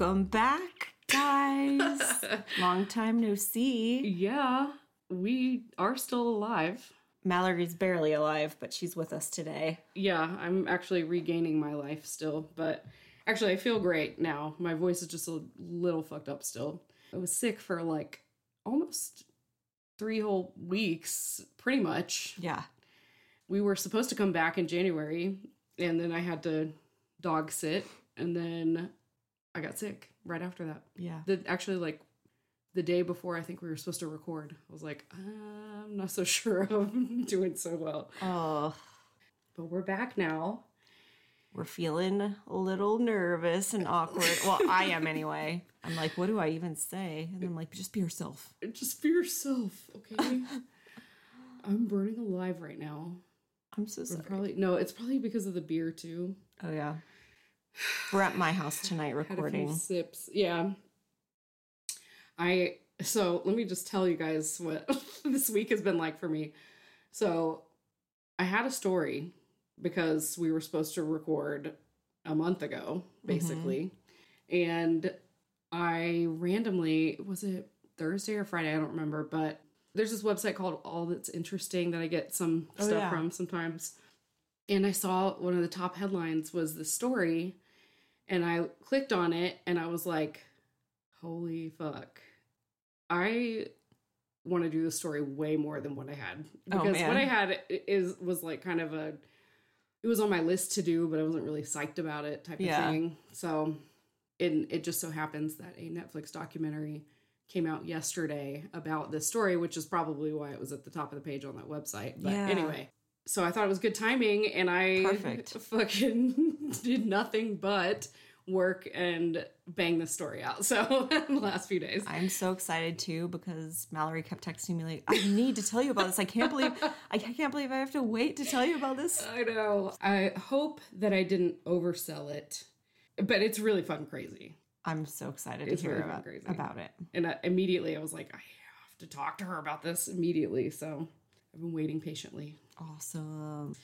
Welcome back, guys. Long time no see. Yeah, we are still alive. Mallory's barely alive, but she's with us today. Yeah, I'm actually regaining my life still, but actually, I feel great now. My voice is just a little fucked up still. I was sick for like almost three whole weeks, pretty much. Yeah. We were supposed to come back in January, and then I had to dog sit, and then I got sick right after that. Yeah. The, actually, like the day before I think we were supposed to record, I was like, I'm not so sure I'm doing so well. Oh, But we're back now. we're feeling a little nervous and awkward. Well, I am anyway. I'm like, what do I even say? And I'm like, just be yourself. Just be yourself, okay? I'm burning alive right now. I'm so sorry. probably no, it's probably because of the beer too. Oh yeah. We're at my house tonight Had a few recording. sips. Yeah. I so let me just tell you guys what this week has been like for me. So I had a story because we were supposed to record a month ago, mm-hmm. basically. And I randomly was it Thursday or Friday, I don't remember, but there's this website called All That's Interesting that I get some Oh, stuff yeah. from sometimes. And I saw one of the top headlines was the story and I clicked on it and I was like, holy fuck. I want to do the story way more than what I had Oh, because what. I had is was like kind of a it was on my list to do, but I wasn't really psyched about it type Yeah. of thing. So it it just so happens that a Netflix documentary came out yesterday about this story, which is probably why it was at the top of the page on that website. But Yeah. anyway, so I thought it was good timing, and I Perfect. fucking did nothing but work and bang the story out. So in the last few days, I'm so excited too because Mallory kept texting me like, "I need to tell you about this. I can't believe I can't believe I have to wait to tell you about this." I know. I hope that I didn't oversell it, but it's really fun crazy. I'm so excited It's to hear really about, crazy. about it. And I, immediately, I was like, I have to talk to her about this immediately. So I've been waiting patiently. Awesome.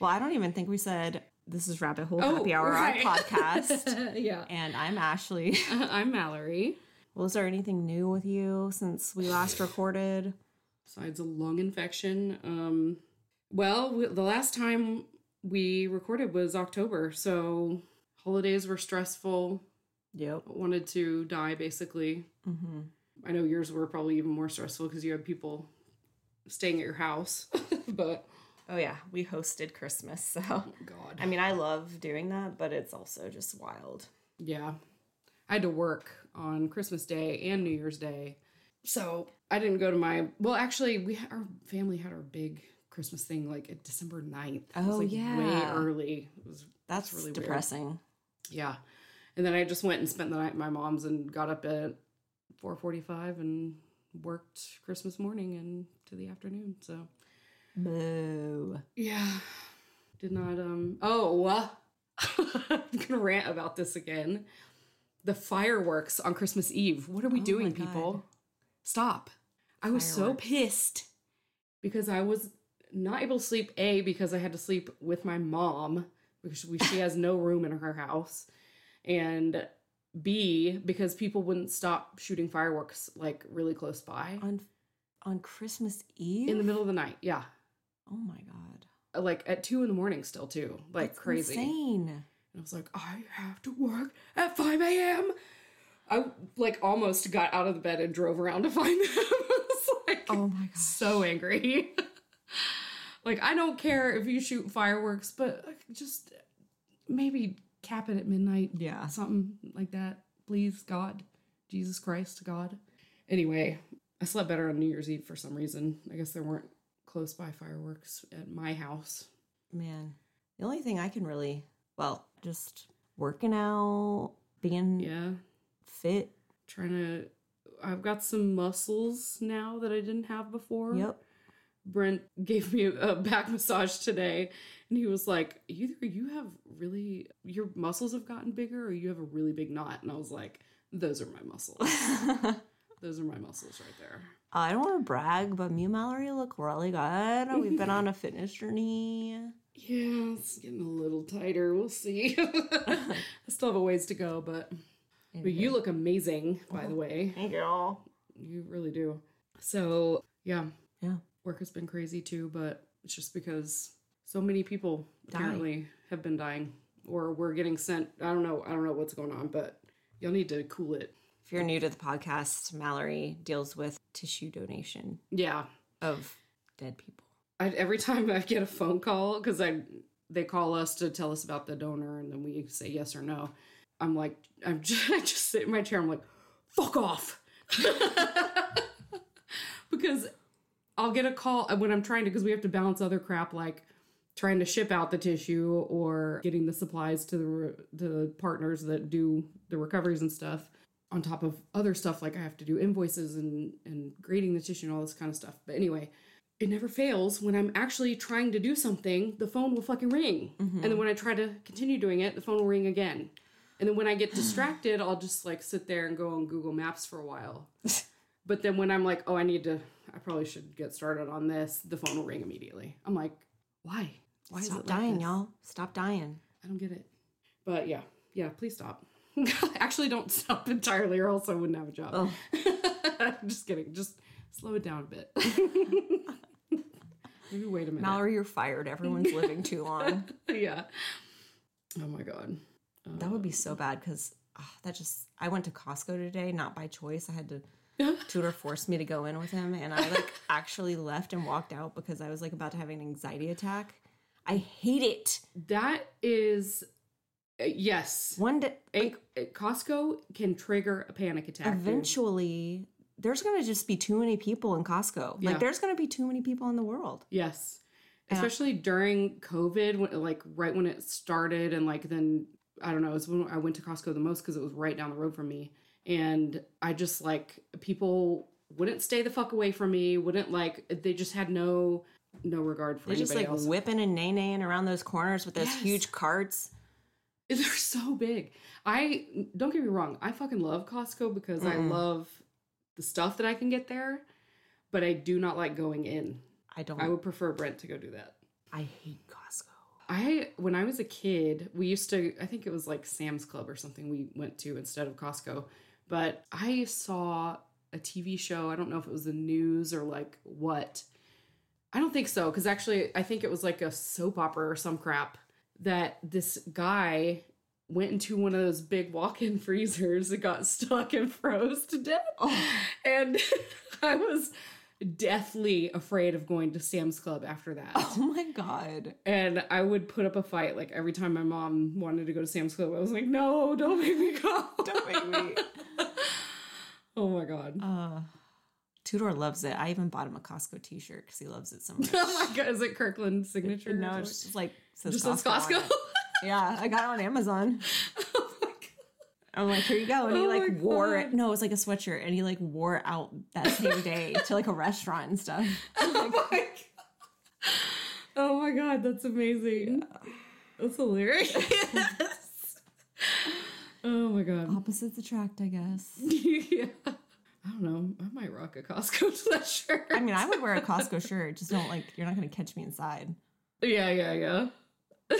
Well, I don't even think we said this is Rabbit Hole Oh, Happy Hour right. podcast, yeah. and I'm Ashley. I'm Mallory. Well, is there anything new with you since we last recorded? Besides a lung infection, um, well, we, the last time we recorded was October, so holidays were stressful. Yep. Wanted to die, basically. Mm-hmm. I know yours were probably even more stressful because you had people staying at your house. but Oh yeah, we hosted Christmas, so oh, God, I mean, I love doing that, but it's also just wild. yeah, I had to work on Christmas Day and New Year's Day, so I didn't go to my. Well, actually, we our family had our big Christmas thing like at December 9th. It was Oh, like way early. It was That's really weird. depressing. yeah, and then I just went and spent the night at my mom's and got up at 4:45 and worked Christmas morning and to the afternoon. So. Boo. Yeah. Did not um oh uh, I'm gonna rant about this again. The fireworks on Christmas Eve. What are we Oh doing, people? Stop. I was so pissed because I was not able to sleep, A, because I had to sleep with my mom because we, she has no room in her house. And B, because people wouldn't stop shooting fireworks like really close by On on Christmas Eve? in the middle of the night. Yeah. Oh my god. Like at two in the morning still too. Like That's crazy. Insane. And I was like, I have to work at 5 a.m. I like almost got out of the bed and drove around to find them. I was like, Oh my god. so angry. like, I don't care if you shoot fireworks, but just maybe cap it at midnight. Yeah. Something like that. Please, God. Jesus Christ, God. Anyway, I slept better on New Year's Eve for some reason. I guess there weren't close by fireworks at my house. Man. The only thing I can really well, just working out, being Yeah. fit. trying to I've got some muscles now that I didn't have before. Yep. Brent gave me a back massage today and he was like, either you have really your muscles have gotten bigger or you have a really big knot. And I was like, those are my muscles. those are my muscles right there. I don't want to brag, but me and Mallory look really good. We've been on a fitness journey. Yeah, it's getting a little tighter. We'll see. I still have a ways to go, but But you look amazing, by the oh, way. Thank you. All. You really do. So, yeah, Yeah. work has been crazy too, but it's just because so many people Die. apparently have been dying or we're getting sent. I don't know. I don't know what's going on, but you'll need to cool it. If you're new to the podcast, Mallory deals with tissue donation Yeah. of dead people. I, every time I get a phone call, because I they call us to tell us about the donor, and then we say yes or no. I'm like, I'm just, I just sit in my chair. I'm like, fuck off, because I'll get a call uh, when I'm trying to, because we have to balance other crap like trying to ship out the tissue or getting the supplies to the to the partners that do the recoveries and stuff. On top of other stuff like I have to do invoices and and grading the tissue and all this kind of stuff. But anyway, it never fails when I'm actually trying to do something, the phone will fucking ring. Mm-hmm. And then when I try to continue doing it, the phone will ring again. And then when I get distracted, I'll just like sit there and go on Google Maps for a while. but then when I'm like, oh, I need to, I probably should get started on this, the phone will ring immediately. I'm like, why? Why Stop is it like dying, this? y'all. Stop dying. I don't get it. But yeah, yeah, please stop. Actually, don't stop entirely, or else I wouldn't have a job. just kidding. Just slow it down a bit. Maybe wait a minute. Mallory, you're fired. Everyone's living too long. yeah. Oh my god. That would be so bad because that just. I went to Costco today, not by choice. I had to. Tudor forced me to go in with him, and I like actually left and walked out because I was like about to have an anxiety attack. I hate it. That is, uh, Uh, yes. One day, A, a- uh, Costco can trigger a panic attack. eventually, there's gonna just be too many people in Costco. Yeah. Like, there's gonna be too many people in the world. Yes. Especially during COVID, when, like right when it started, and like then I don't know, it's when I went to Costco the most because it was right down the road from me. And I just like people wouldn't stay the fuck away from me, wouldn't like they just had no no regard for They're just like else. whipping and nay naying around those corners with those Yes. huge carts. They're so big. I don't get me wrong, I fucking love Costco because I love the stuff that I can get there, but I do not like going in. I don't. I would prefer Brent to go do that. I hate Costco. I when I was a kid, we used to I think it was like Sam's Club or something we went to instead of Costco. But I saw a TV show, I don't know if it was the news or like what. I don't think so cuz actually I think it was like a soap opera or some crap that this guy went into one of those big walk-in freezers and got stuck and froze to death. And I was deathly afraid of going to Sam's Club after that. Oh my god. And I would put up a fight like every time my mom wanted to go to Sam's Club. I was like, no, don't make me go. Don't make me. oh my God. Uh, Tudor loves it. I even bought him a Costco T-shirt because he loves it so much. Oh my God. Is it Kirkland signature? no, it's just like says just Costco. on Costco. Yeah, I got it on Amazon. oh my God. I'm like, here you go, and he Oh like wore God. it. No, it was like a sweatshirt, and he like wore it out that same day to like a restaurant and stuff. Oh my God. Oh my God. That's amazing. That's hilarious. oh my God. Opposites attract, I guess. yeah. I don't know. I might rock a Costco sweatshirt. I mean, I would wear a Costco shirt. Just don't like you're not gonna catch me inside. Yeah, yeah, yeah.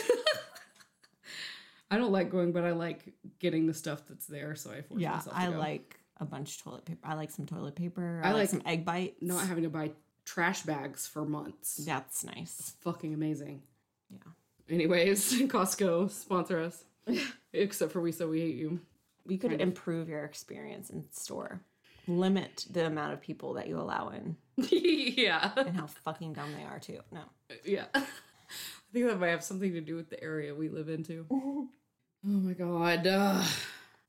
I don't like going, but I like getting the stuff that's there, so I force Yeah, myself to I go. like a bunch of toilet paper. I like some toilet paper. I I, like, like some egg bites. not having to buy trash bags for months. That's nice. Fucking amazing. Yeah. Anyways, Costco sponsor us. Except for we so we hate you. We could Kind of. improve your experience in store. Limit the amount of people that you allow in yeah, and how fucking dumb they are too. No. yeah. I think that might have something to do with the area we live into. oh my god.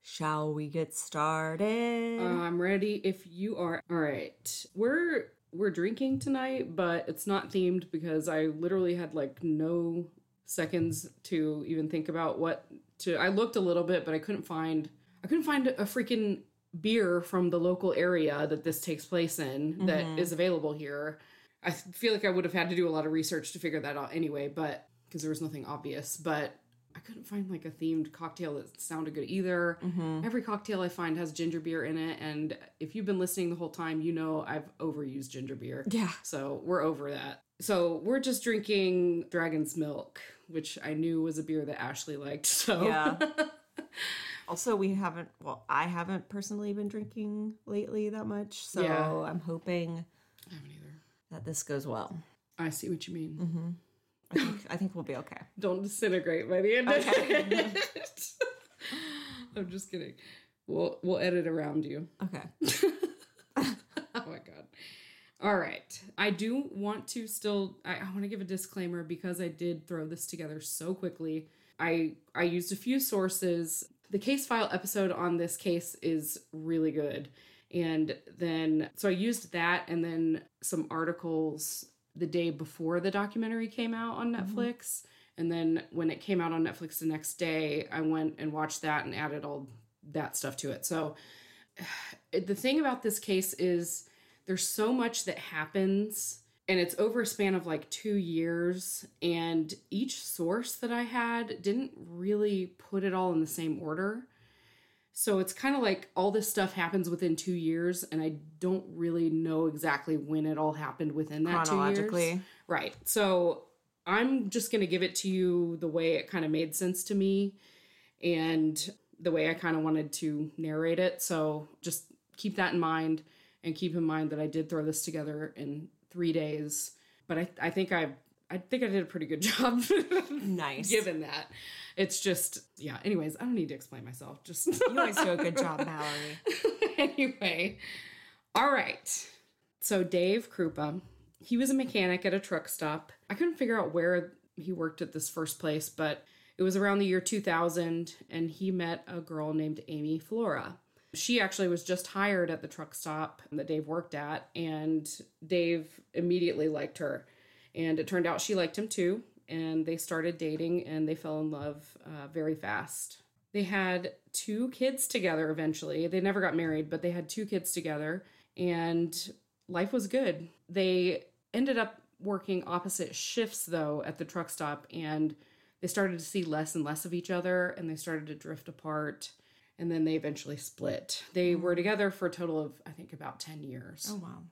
Shall we get started? I'm ready if you are. All right. We're we're drinking tonight, but it's not themed because I literally had like no seconds to even think about what to I looked a little bit, but I couldn't find I couldn't find a freaking beer from the local area that this takes place in that mm-hmm. is available here. I feel like I would have had to do a lot of research to figure that out anyway, but because there was nothing obvious, but I couldn't find like a themed cocktail that sounded good either. Mm-hmm. Every cocktail I find has ginger beer in it, and if you've been listening the whole time, you know I've overused ginger beer. yeah. So we're over that. So we're just drinking Dragon's Milk, which I knew was a beer that Ashley liked. So Yeah. Also, we haven't, well, I haven't personally been drinking lately that much. So Yeah. I'm hoping I haven't either. that this goes well. I see what you mean. Mm-hmm. I think, I think we'll be okay. Don't disintegrate by the end of Okay. it. I'm just kidding. We'll we'll edit around you. Okay. oh my god. All right. I do want to still I, I want to give a disclaimer because I did throw this together so quickly. I I used a few sources. The case file episode on this case is really good. And then so I used that and then some articles the day before the documentary came out on mm-hmm. Netflix. And then when it came out on Netflix the next day, I went and watched that and added all that stuff to it. So the thing about this case is there's so much that happens and it's over a span of like two years and each source that i had didn't really put it all in the same order so it's kind of like all this stuff happens within two years and i don't really know exactly when it all happened within that two years Chronologically. Right. So I'm just going to give it to you the way it kind of made sense to me and the way I kind of wanted to narrate it. So just keep that in mind and keep in mind that I did throw this together in three days. But I, I think I I think I did a pretty good job Nice. given that. It's just yeah, anyways, I don't need to explain myself. Just You always do a good job, Mallory. anyway, all right. So Dave Kroupa, he was a mechanic at a truck stop. I couldn't figure out where he worked at this first place, but it was around the year 2000, and he met a girl named Amy Flora. She actually was just hired at the truck stop that Dave worked at, and Dave immediately liked her. And it turned out she liked him too, and they started dating and they fell in love uh, very fast. They had two kids together eventually. They never got married, but they had two kids together, and life was good. They ended up working opposite shifts though at the truck stop, and they started to see less and less of each other, and they started to drift apart. And then they eventually split. They mm. were together for a total of, I think, about 10 years Oh, wow.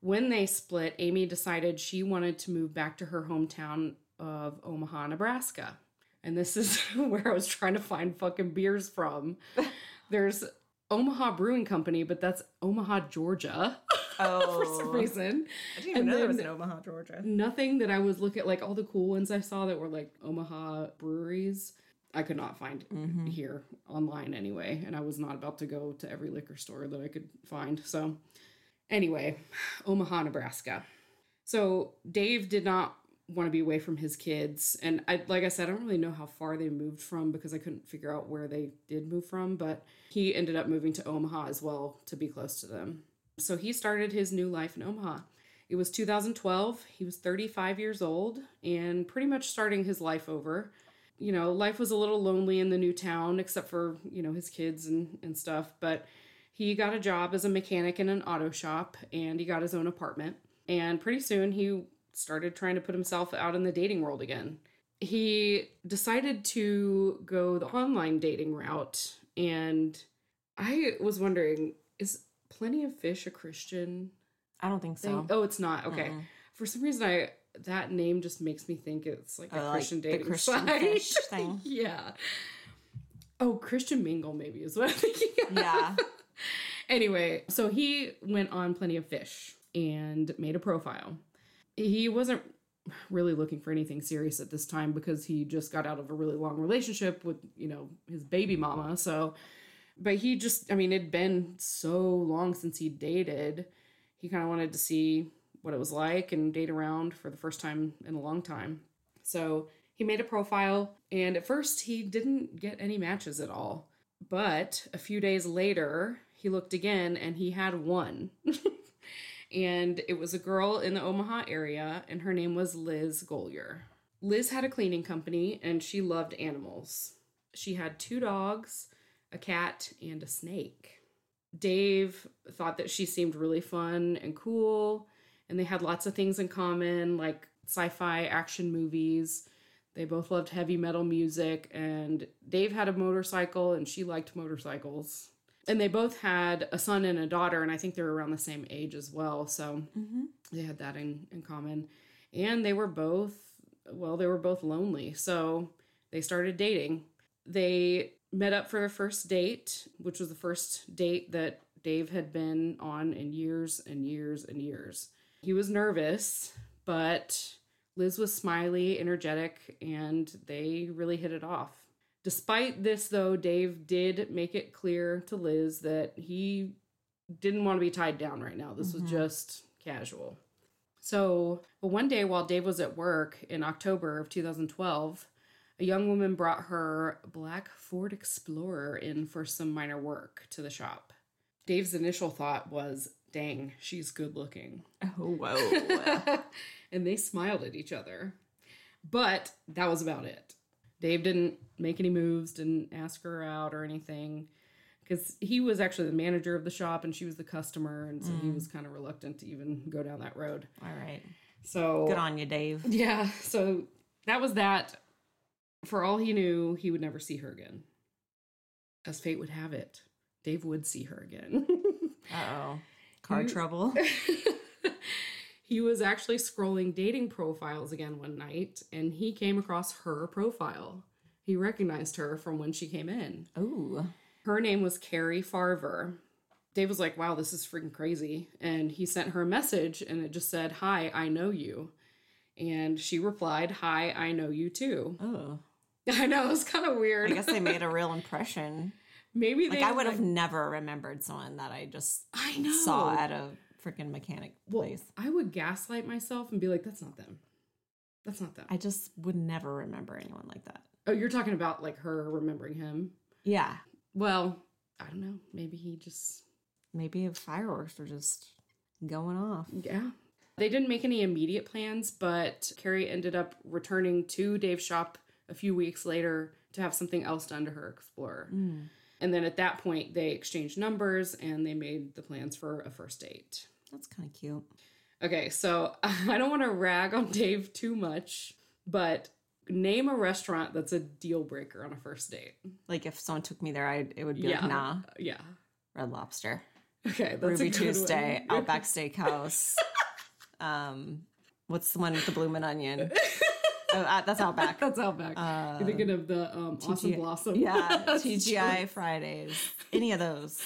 when they split, Amy decided she wanted to move back to her hometown of Omaha, Nebraska. And this is where I was trying to find fucking beers from. There's Omaha Brewing Company, but that's Omaha, Georgia Oh. for some oh. reason. I didn't even And know there was in Omaha, Georgia. Nothing that I was looking at, like all the cool ones I saw that were like Omaha breweries, I could not find Mm-hmm. here online anyway. And I was not about to go to every liquor store that I could find. So, anyway, Omaha, Nebraska. So, Dave did not want to be away from his kids. And I, like I said, I don't really know how far they moved from because I couldn't figure out where they did move from. But he ended up moving to Omaha as well to be close to them. So, he started his new life in Omaha. It was 2012. He was 35 years old and pretty much starting his life over. You know, life was a little lonely in the new town, except for, you know, his kids and, and stuff. But he got a job as a mechanic in an auto shop and he got his own apartment. And pretty soon he started trying to put himself out in the dating world again. He decided to go the online dating route. And I was wondering, is Plenty of Fish a Christian I don't think so. thing? Oh, it's not. Okay. Mm-mm. For some reason, I that name just makes me think it's like a oh, like Christian the dating Christian site. fish thing. yeah. Oh, Christian Mingle maybe is what I'm thinking. of. Yeah. anyway, so he went on Plenty of Fish and made a profile. He wasn't really looking for anything serious at this time because he just got out of a really long relationship with, you know, his baby mama. So, but he just, I mean, it'd been so long since he dated. He kind of wanted to see what it was like and date around for the first time in a long time. So he made a profile, and at first he didn't get any matches at all. But a few days later, he looked again and he had one. and it was a girl in the Omaha area, and her name was Liz Golyar. Liz had a cleaning company and she loved animals. She had two dogs, a cat, and a snake. Dave thought that she seemed really fun and cool, and they had lots of things in common, like sci fi action movies. They both loved heavy metal music, and Dave had a motorcycle, and she liked motorcycles. And they both had a son and a daughter, and I think they're around the same age as well. So hmm they had that in, in common. And they were both, well, they were both lonely. So they started dating. They met up for their first date, which was the first date that Dave had been on in years and years and years. He was nervous, but Liz was smiley, energetic, and they really hit it off. Despite this, though, Dave did make it clear to Liz that he didn't want to be tied down right now. This was mm-hmm. just casual. So, but one day while Dave was at work in October of 2012, a young woman brought her black Ford Explorer in for some minor work to the shop. Dave's initial thought was, dang, she's good looking. Oh, whoa. and they smiled at each other. But that was about it. Dave didn't make any moves, didn't ask her out or anything. Because he was actually the manager of the shop and she was the customer. And so he was kind of reluctant to even go down that road. All right. So, Good on you, Dave. yeah. So that was that. For all he knew, he would never see her again. As fate would have it, Dave would see her again. Uh oh. Car You- trouble. he was actually scrolling dating profiles again one night and he came across her profile. He recognized her from when she came in. Ooh. Her name was Cari Farver. Dave was like, wow, this is freaking crazy. And he sent her a message and it just said, Hi, I know you. And she replied, Hi, I know you too. Oh. I know, it was kind of weird. I guess they made a real impression. Maybe they Like I would have like- never remembered someone that I just I know. saw at a freaking mechanic Well, place. I would gaslight myself and be like, that's not them. That's not them. I just would never remember anyone like that. oh, you're talking about like her remembering him. Yeah. Well, I don't know. Maybe he just Maybe fireworks were just going off. yeah. They didn't make any immediate plans, but Cari ended up returning to Dave's shop a few weeks later to have something else done to her Explorer. Mm. And then at that point, they exchanged numbers and they made the plans for a first date. That's kind of cute. Okay, so I don't want to rag on Dave too much, but name a restaurant that's a deal breaker on a first date. Like if someone took me there, I it would be Yeah. like, nah, Yeah. Red Lobster, Okay, that's Ruby Tuesday, one. Outback Steakhouse. um, what's the one with the bloomin' onion? oh, uh, that's Outback. That's Outback. Uh, You're thinking of the um, Awesome Blossom. Yeah, TGI true. Fridays. Any of those.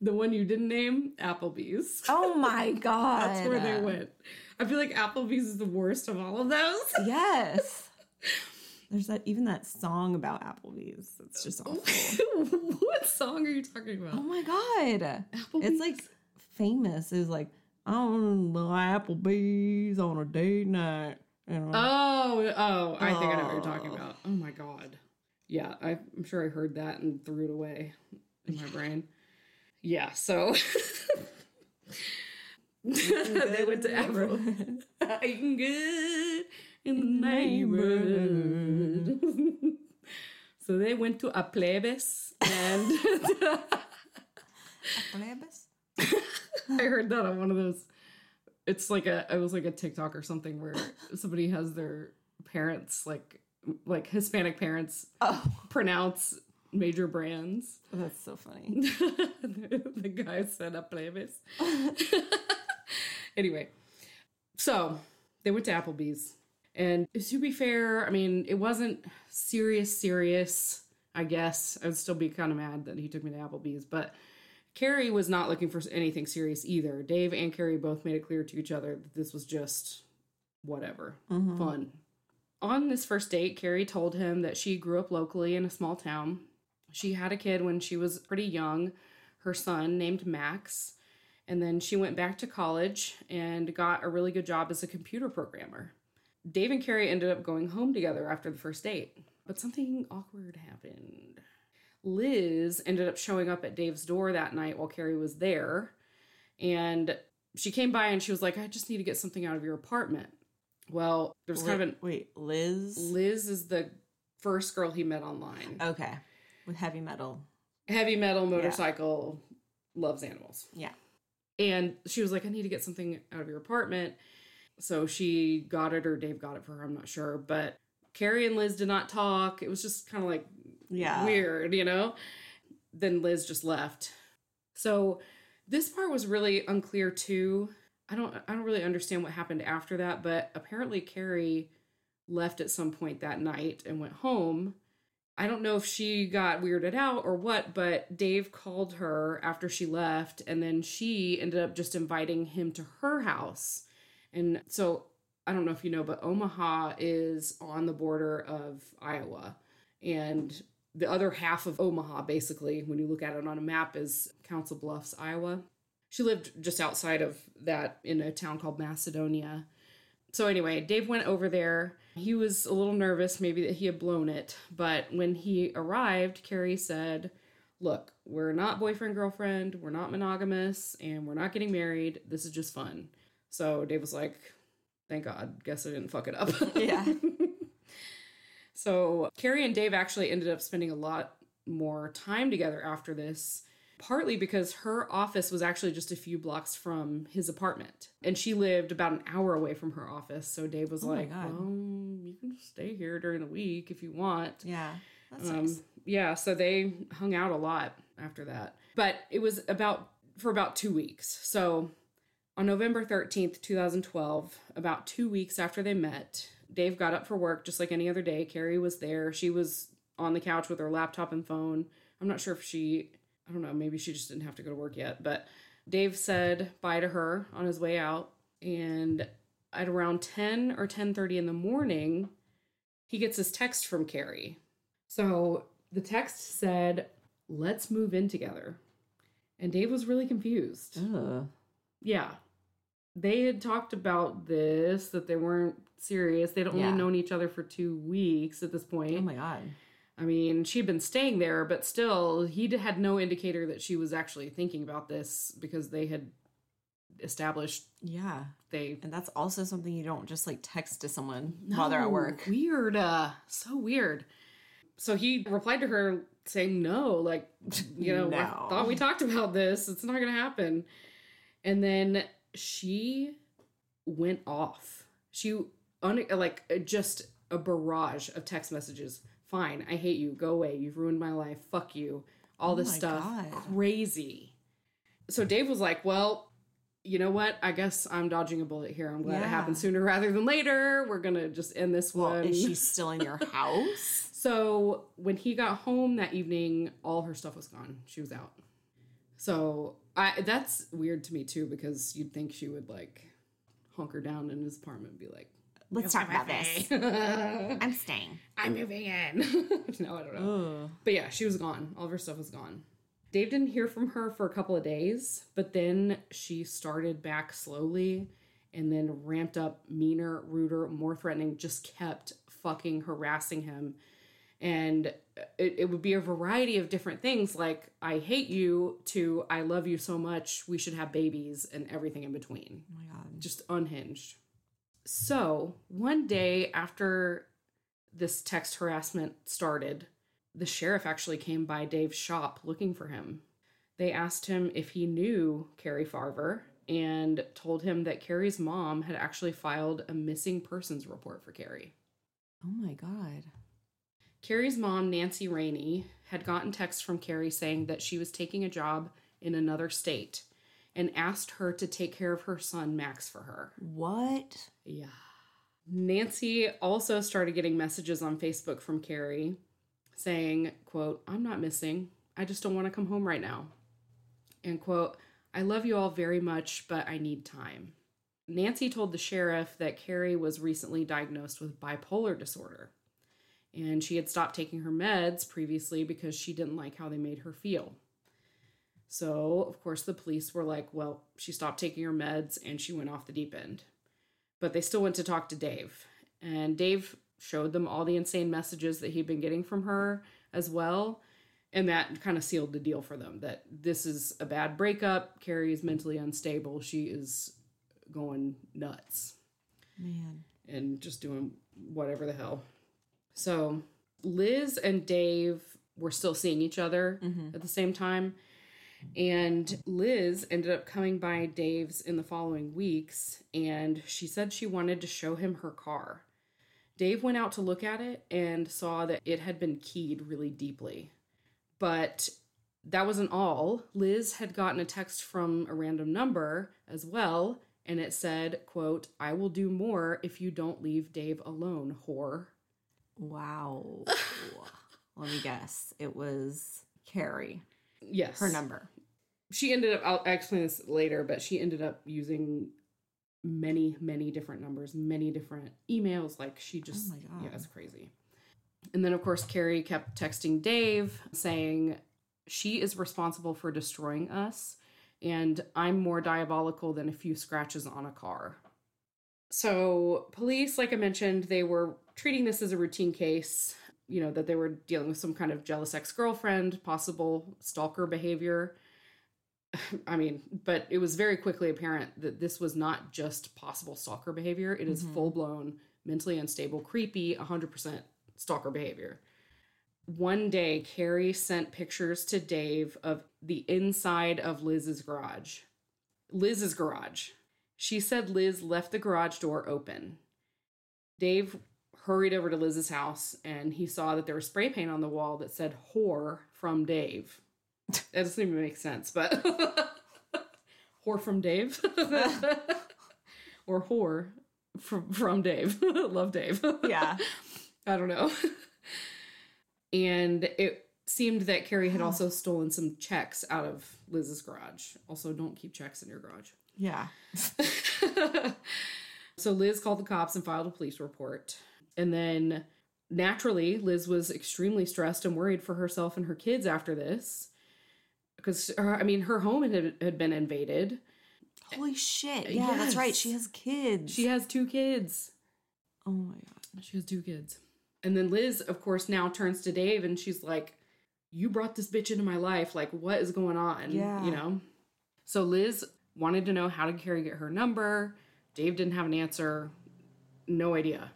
The one you didn't name, Applebee's. Oh my god. That's where they went. I feel like Applebee's is the worst of all of those. Yes. There's that even that song about Applebee's. It's just awful. what song are you talking about? oh my god. Applebee's? It's like famous. It was like on the Applebee's on a date night. Know? Oh, oh, I think I know what you're talking about. Oh my god. Yeah, I, I'm sure I heard that and threw it away in my brain. Yeah, so they went to. Eating good in the neighborhood. so they went to a plebis and Plebis? I heard that on one of those. It's like a it was like a TikTok or something where somebody has their parents like like Hispanic parents Oh, pronounce major brands. Oh, that's so funny. the guy said a plebis. anyway, so they went to Applebee's. And to be fair, I mean, it wasn't serious, serious, I guess. I would still be kind of mad that he took me to Applebee's. But Cari was not looking for anything serious either. Dave and Cari both made it clear to each other that this was just whatever, Mhm. fun. On this first date, Cari told him that she grew up locally in a small town. She had a kid when she was pretty young, her son named Max. And then she went back to college and got a really good job as a computer programmer. Dave and Carrie ended up going home together after the first date, but something awkward happened. Liz ended up showing up at Dave's door that night while Cari was there. And she came by and she was like, I just need to get something out of your apartment. Well, there's kind of an wait, Liz. Liz is the first girl he met online. Okay, with heavy metal. Heavy metal motorcycle, loves animals. Yeah. And she was like, I need to get something out of your apartment. So she got it, or Dave got it for her, I'm not sure. But Cari and Liz did not talk. It was just kind of like Yeah. weird, you know? Then Liz just left. So this part was really unclear too. I don't I don't really understand what happened after that, but apparently Cari left at some point that night and went home I don't know if she got weirded out or what, but Dave called her after she left, and then she ended up just inviting him to her house. And so I don't know if you know, but Omaha is on the border of Iowa. And the other half of Omaha, basically, when you look at it on a map, is Council Bluffs, Iowa. She lived just outside of that in a town called Macedonia. So, anyway, Dave went over there. He was a little nervous, maybe that he had blown it. But when he arrived, Cari said, Look, we're not boyfriend, girlfriend, we're not monogamous, and we're not getting married. This is just fun. So, Dave was like, Thank God. Guess I didn't fuck it up. Yeah. so, Cari and Dave actually ended up spending a lot more time together after this partly because her office was actually just a few blocks from his apartment and she lived about an hour away from her office so dave was Oh like God. you can stay here during the week if you want Yeah. That's um, nice. yeah so they hung out a lot after that but it was about for about two weeks so on november 13th 2012 about two weeks after they met dave got up for work just like any other day cari was there she was on the couch with her laptop and phone i'm not sure if she i don't know maybe she just didn't have to go to work yet but dave said bye to her on his way out and at around 10 or 10.30 in the morning he gets this text from cari so the text said, let's move in together. And Dave was really confused. Ugh. Yeah. They had talked about this, that they weren't serious. They'd only Yeah. known each other for two weeks at this point. Oh my god. I mean, she'd been staying there, but still, he had no indicator that she was actually thinking about this because they had established Yeah. they And that's also something you don't just like text to someone while they're at work. Weird. Uh, so weird. So he replied to her saying no, like, you know, I thought we talked about this. It's not going to happen. And then she went off. She, un- like, just a barrage of text messages. Fine. I hate you. Go away. You've ruined my life. Fuck you. All Oh this my stuff. God. Crazy. So Dave was like, well, you know what? I guess I'm dodging a bullet here. I'm glad it happened sooner rather than later. We're gonna just end this Well, one. is she still in your house? so when he got home that evening, all her stuff was gone. She was out. So I that's weird to me too because you'd think she would like hunker down in his apartment and be like, Let's talk about this. I'm staying. I'm moving in. no, I don't know. Ugh. But yeah, she was gone. All of her stuff was gone. Dave didn't hear from her for a couple of days, but then she started back slowly and then ramped up meaner, ruder, more threatening, just kept fucking harassing him. And it, it would be a variety of different things like, I hate you, to I love you so much, we should have babies, and everything in between Oh my god. just unhinged. So, one day after this text harassment started, the sheriff actually came by Dave's shop looking for him. They asked him if he knew Cari Farver and told him that Cari's mom had actually filed a missing persons report for Cari. Oh my god. Cari's mom, Nancy Raney, had gotten texts from Cari saying that she was taking a job in another state and asked her to take care of her son, Max, for her. What? Yeah. Nancy also started getting messages on Facebook from Cari saying, quote, I'm not missing. I just don't want to come home right now. And quote, I love you all very much, but I need time. Nancy told the sheriff that Cari was recently diagnosed with bipolar disorder. And she had stopped taking her meds previously because she didn't like how they made her feel. So, of course, the police were like, well, she stopped taking her meds and she went off the deep end but they still went to talk to Dave. And Dave showed them all the insane messages that he'd been getting from her as well. And that kind of sealed the deal for them that this is a bad breakup. Cari is mentally unstable. She is going nuts Man. and just doing whatever the hell. So Liz and Dave were still seeing each other Mhm. at the same time. And Liz ended up coming by Dave's in the following weeks, and she said she wanted to show him her car. Dave went out to look at it and saw that it had been keyed really deeply. But that wasn't all. Liz had gotten a text from a random number as well, and it said, quote, I will do more if you don't leave Dave alone, whore. Wow. Let me guess. It was Cari. Yes. Her number. She ended up, I'll explain this later, but she ended up using many, many different numbers, many different emails. Like she oh just, my God. yeah, it's crazy. And then, of course, Cari kept texting Dave saying, She is responsible for destroying us, and I'm more diabolical than a few scratches on a car. So, police, like I mentioned, they were treating this as a routine case, you know, that they were dealing with some kind of jealous ex girlfriend, possible stalker behavior. I mean, but it was very quickly apparent that this was not just possible stalker behavior. It is Mhm. full blown, mentally unstable, creepy, 100% stalker behavior. One day, Cari sent pictures to Dave of the inside of Liz's garage. Liz's garage. She said Liz left the garage door open. Dave hurried over to Liz's house and he saw that there was spray paint on the wall that said whore from Dave. That doesn't even make sense, but whore from Dave or whore from, from Dave. Love Dave. Yeah. I don't know. and it seemed that Cari had also stolen some checks out of Liz's garage. Also, don't keep checks in your garage. Yeah. so Liz called the cops and filed a police report. And then naturally, Liz was extremely stressed and worried for herself and her kids after this. Because, I mean, her home had, had been invaded. Holy shit. Yeah, that's right. She has kids. She has two kids. Oh my god. She has two kids. And then Liz, of course, now turns to Dave and she's like, You brought this bitch into my life. Like, what is going on? Yeah. You know? So Liz wanted to know how did Cari get her number. Dave didn't have an answer. No idea.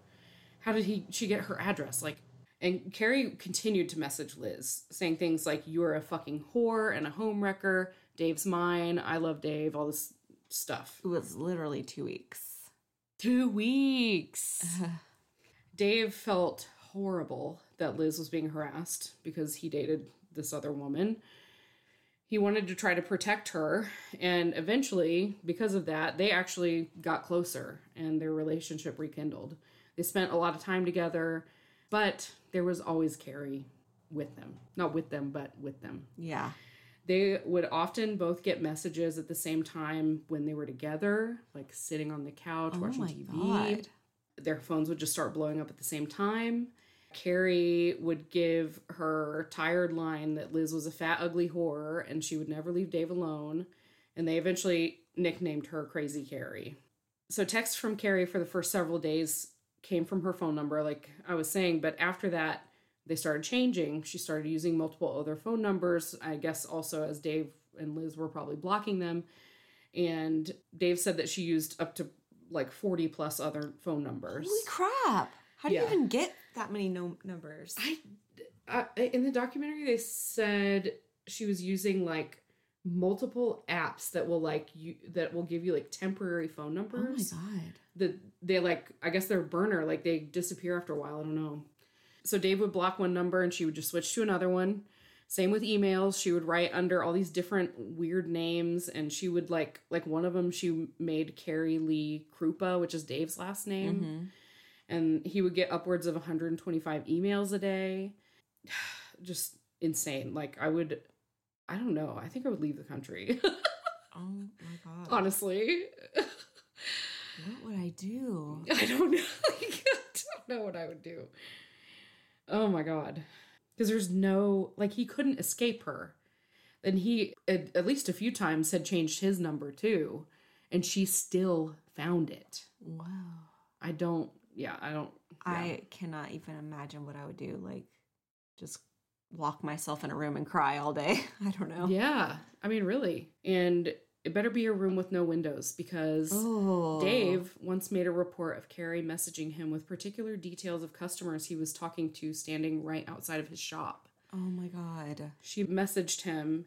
How did he she get her address? Like and Cari continued to message Liz, saying things like, You're a fucking whore and a home wrecker. Dave's mine. I love Dave. All this stuff. It was literally two weeks. Two weeks. Dave felt horrible that Liz was being harassed because he dated this other woman. He wanted to try to protect her, and eventually, because of that, they actually got closer and their relationship rekindled. They spent a lot of time together, but there was always Cari with them. Not with them, but with them. Yeah. They would often both get messages at the same time when they were together, like sitting on the couch Oh watching TV god. their phones would just start blowing up at the same time. Cari would give her tired line that Liz was a fat, ugly whore and she would never leave Dave alone. And they eventually nicknamed her Crazy Cari. So, texts from Cari for the first several days came from her phone number, like I was saying, but after that, they started changing. She started using multiple other phone numbers, I guess also as Dave and Liz were probably blocking them. And Dave said that she used up to like 40 plus other phone numbers. Holy crap. How do Yeah. you even get that many no- numbers? I, I in the documentary they said she was using like multiple apps that will like you that will give you like temporary phone numbers. oh my god. that they like I guess they're burner like they disappear after a while. I don't know. So Dave would block one number and she would just switch to another one. Same with emails. She would write under all these different weird names and she would like like one of them she made Cari Lee Kroupa, which is Dave's last name. Mm-hmm. And he would get upwards of 125 emails a day. Just insane. Like I would I don't know. I think I would leave the country. Oh my god. Honestly. What would I do? I don't know. I don't know what I would do. Oh my god. Because there's no like he couldn't escape her. And he at, at least a few times had changed his number too. And she still found it. Wow. I don't yeah, I don't yeah. I cannot even imagine what I would do. Like, just lock myself in a room and cry all day. I don't know. Yeah. I mean really. And it better be a room with no windows because Oh. Dave once made a report of Cari messaging him with particular details of customers he was talking to standing right outside of his shop. Oh my god. She messaged him,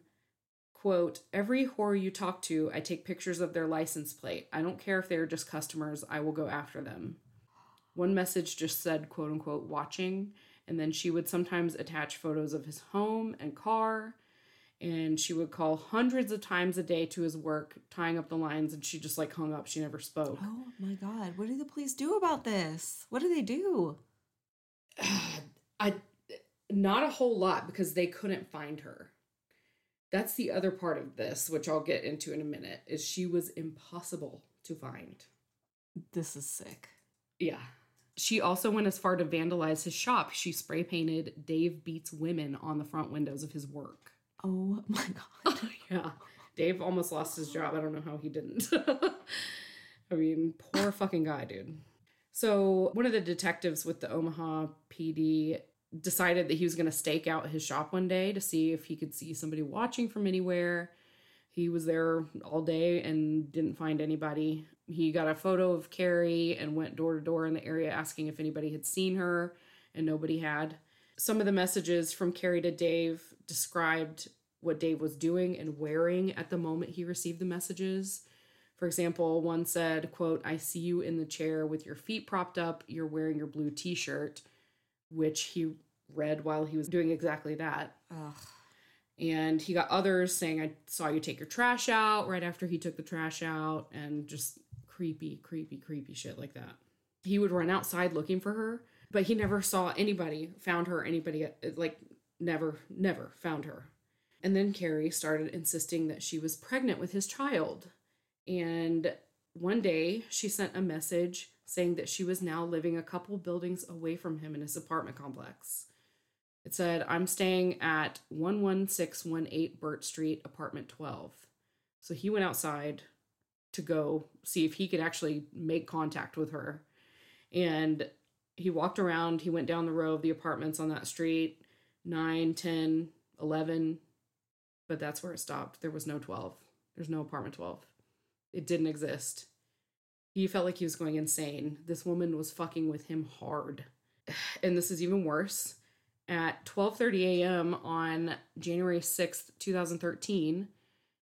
quote, Every whore you talk to, I take pictures of their license plate. I don't care if they're just customers, I will go after them. One message just said, quote unquote, watching. And then she would sometimes attach photos of his home and car. And she would call hundreds of times a day to his work, tying up the lines, and she just like hung up. She never spoke. Oh my god. What do the police do about this? What do they do? I Not a whole lot because they couldn't find her. That's the other part of this, which I'll get into in a minute, is she was impossible to find. This is sick. Yeah. She also went as far to vandalize his shop. She spray painted Dave Beats Women on the front windows of his work. Oh my god. yeah. Dave almost lost his job. I don't know how he didn't. I mean, poor fucking guy, dude. So, one of the detectives with the Omaha PD decided that he was going to stake out his shop one day to see if he could see somebody watching from anywhere. He was there all day and didn't find anybody. He got a photo of Cari and went door to door in the area asking if anybody had seen her, and nobody had. Some of the messages from Cari to Dave described what Dave was doing and wearing at the moment he received the messages. For example, one said, quote, I see you in the chair with your feet propped up, you're wearing your blue t-shirt, which he read while he was doing exactly that. Ugh. And he got others saying, I saw you take your trash out right after he took the trash out, and just creepy, creepy, creepy shit like that. He would run outside looking for her, but he never saw anybody, found her, anybody, uh, like, never, never found her. And then Cari started insisting that she was pregnant with his child. And one day she sent a message saying that she was now living a couple buildings away from him in his apartment complex. It said, I'm staying at 11618 Burt Street, apartment 12. So he went outside to go see if he could actually make contact with her. And he walked around, he went down the row of the apartments on that street 9, 10, 11, but that's where it stopped. There was no 12. There's no apartment 12. It didn't exist. He felt like he was going insane. This woman was fucking with him hard. And this is even worse. At 12:30 a.m. on January 6th, 2013,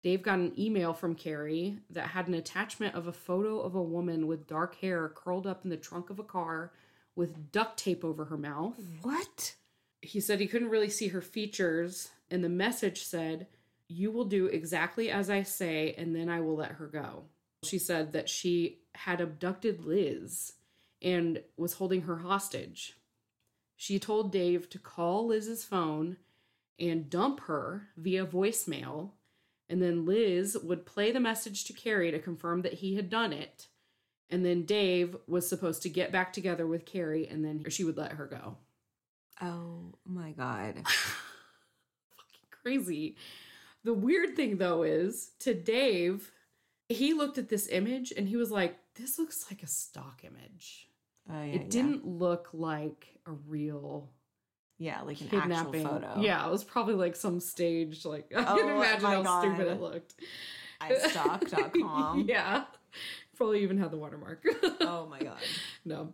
Dave got an email from Cari that had an attachment of a photo of a woman with dark hair curled up in the trunk of a car with duct tape over her mouth. What? He said he couldn't really see her features, and the message said, You will do exactly as I say, and then I will let her go. She said that she had abducted Liz and was holding her hostage. She told Dave to call Liz's phone and dump her via voicemail, and then Liz would play the message to Cari to confirm that he had done it. And then Dave was supposed to get back together with Cari, and then she would let her go. Oh my god. Fucking crazy. The weird thing though is to Dave, he looked at this image and he was like, this looks like a stock image. Oh, yeah, it didn't look like a real Yeah, like an kidnapping actual photo. Yeah, it was probably like some staged like I Oh can imagine my how stupid it looked. iStock.com. yeah. Probably even had the watermark. Oh my god. No.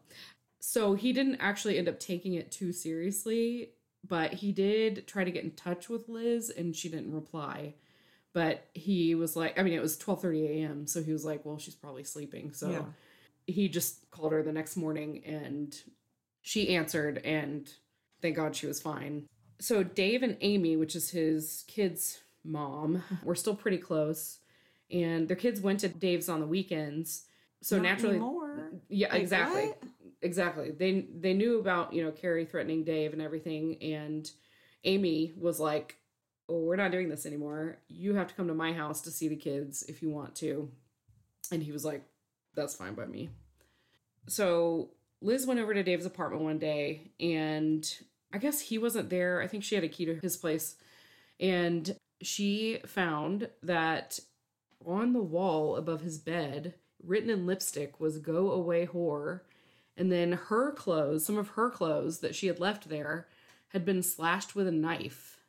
So he didn't actually end up taking it too seriously, but he did try to get in touch with Liz and she didn't reply. But he was like, I mean, it was 12:30 a.m., so he was like, well, she's probably sleeping. So Yeah. He just called her the next morning and she answered and thank God she was fine. So Dave and Amy, which is his kids' mom, were still pretty close and their kids went to Dave's on the weekends. So Not naturally anymore. yeah, Like, exactly. what? Exactly. They they knew about, you know, Cari threatening Dave and everything and Amy was like, "Oh, we're not doing this anymore. You have to come to my house to see the kids if you want to." And he was like, "That's fine by me." So, Liz went over to Dave's apartment one day and I guess he wasn't there. I think she had a key to his place. And she found that on the wall above his bed, written in lipstick, was go away whore. And then her clothes, some of her clothes that she had left there, had been slashed with a knife.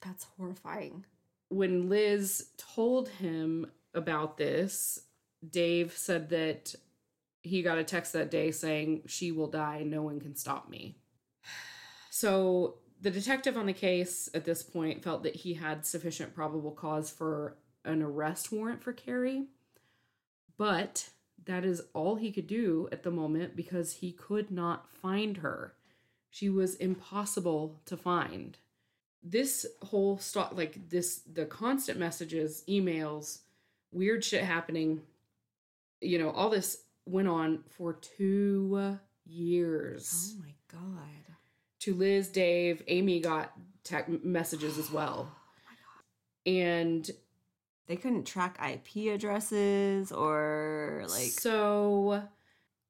That's horrifying. When Liz told him about this, Dave said that he got a text that day saying, She will die, no one can stop me. So the detective on the case at this point felt that he had sufficient probable cause for an arrest warrant for Cari, but that is all he could do at the moment because he could not find her. She was impossible to find. This whole stock, like this, the constant messages, emails, weird shit happening, you know, all this went on for two years Oh my god. to Liz, Dave, Amy got tech messages as well. Oh And They couldn't track IP addresses or like so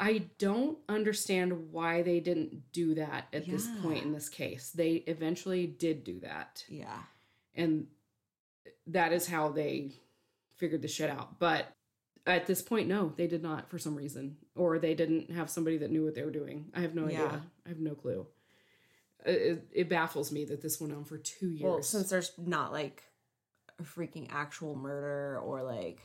I don't understand why they didn't do that at this point in this case. They eventually did do that. yeah. And that is how they figured the shit out. But at this point, no, they did not for some reason. Or they didn't have somebody that knew what they were doing. I have no Yeah. idea. I have no clue. It, it, it baffles me that this went on for two years. Well, since there's not like a freaking actual murder or like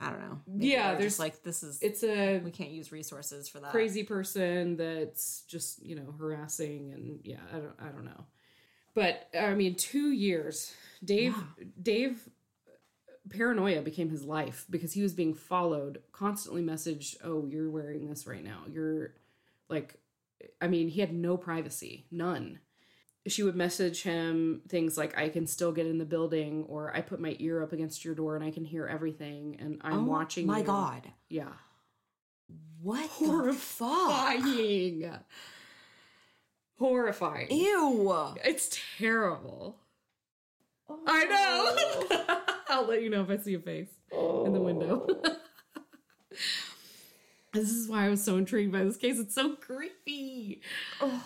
I don't know. maybe Yeah, there's- just like this is it's a we can't use resources for that. crazy person that's just you know harassing and yeah i don't i don't know but i mean 2 years dave dave paranoia became his life because he was being followed constantly messaged oh you're wearing this right now you're like i mean he had no privacy none she would message him things like i can still get in the building or i put my ear up against your door and i can hear everything and i'm Oh watching My you." God. yeah What the fuck? horrifying. Horrifying. Ew. It's terrible. Oh. I know. I'll let you know if I see a face in the window. Oh. this is why I was so intrigued by this case. It's so creepy. Oh.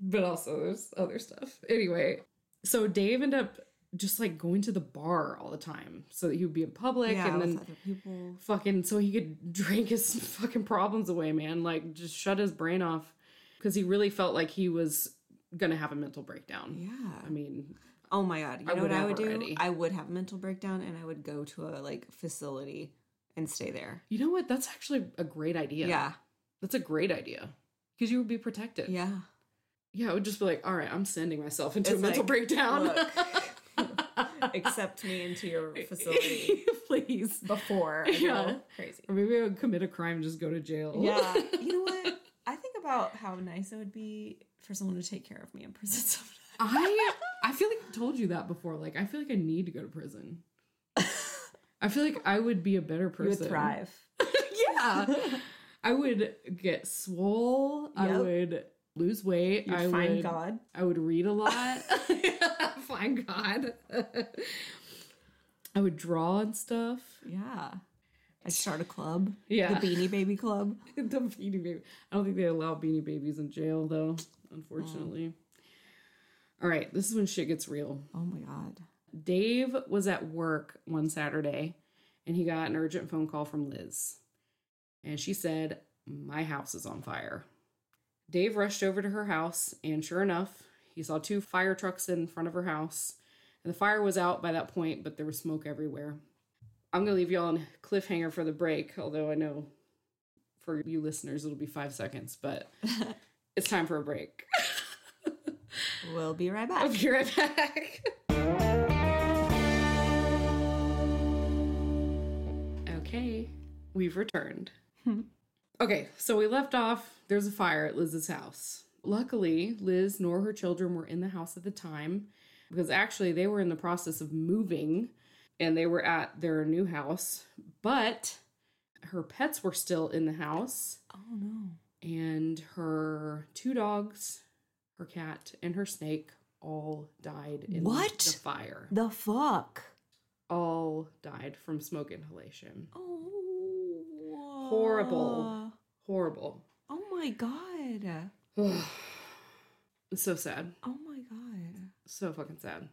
But also there's other stuff. Anyway, so Dave ended up just like going to the bar all the time so that he would be in public yeah, and then other people. fucking so he could drink his fucking problems away, man. Like just shut his brain off because he really felt like he was gonna have a mental breakdown. Yeah. I mean, Oh my god. You I know what I would do? I would have a mental breakdown and I would go to a like facility and stay there. you know what? That's actually a great idea. Yeah. that's a great idea because you would be protected. Yeah. yeah. It would just be like, all right, I'm sending myself into It's a mental like, breakdown. look, Accept me into your facility please. before I Yeah. go crazy. Or maybe I would commit a crime and just go to jail. Yeah. You know what? I think about how nice it would be for someone to take care of me in prison sometimes. I I feel like I told you that before. Like I feel like I need to go to prison. I feel like I would be a better You person. would thrive. yeah. I would get swole. I would lose weight. You'd I find would God. I would read a lot. find God. I would draw and stuff. Yeah. I'd start a club. Yeah. The Beanie Baby Club. the Beanie Baby. I don't think they allow Beanie Babies in jail though, unfortunately. All right, this is when shit gets real. Oh my God. Dave was at work one Saturday and he got an urgent phone call from Liz. And she said, My house is on fire. Dave rushed over to her house, and sure enough, he saw two fire trucks in front of her house. And the fire was out by that point, but there was smoke everywhere. I'm going to leave y'all on a cliffhanger for the break, although I know for you listeners it'll be five seconds, but it's time for a break. We'll be right back. I'll back. be right back. okay, we've returned. okay, so we left off. There's a fire at Liz's house. Luckily, Liz nor her children were in the house at the time because actually they were in the process of moving and they were at their new house, but her pets were still in the house Oh no. and her two dogs, her cat, and her snake all died in What? the fire. The fuck? All died from smoke inhalation. Oh. Horrible. Horrible. Oh my God. So sad. Oh my God. So fucking sad.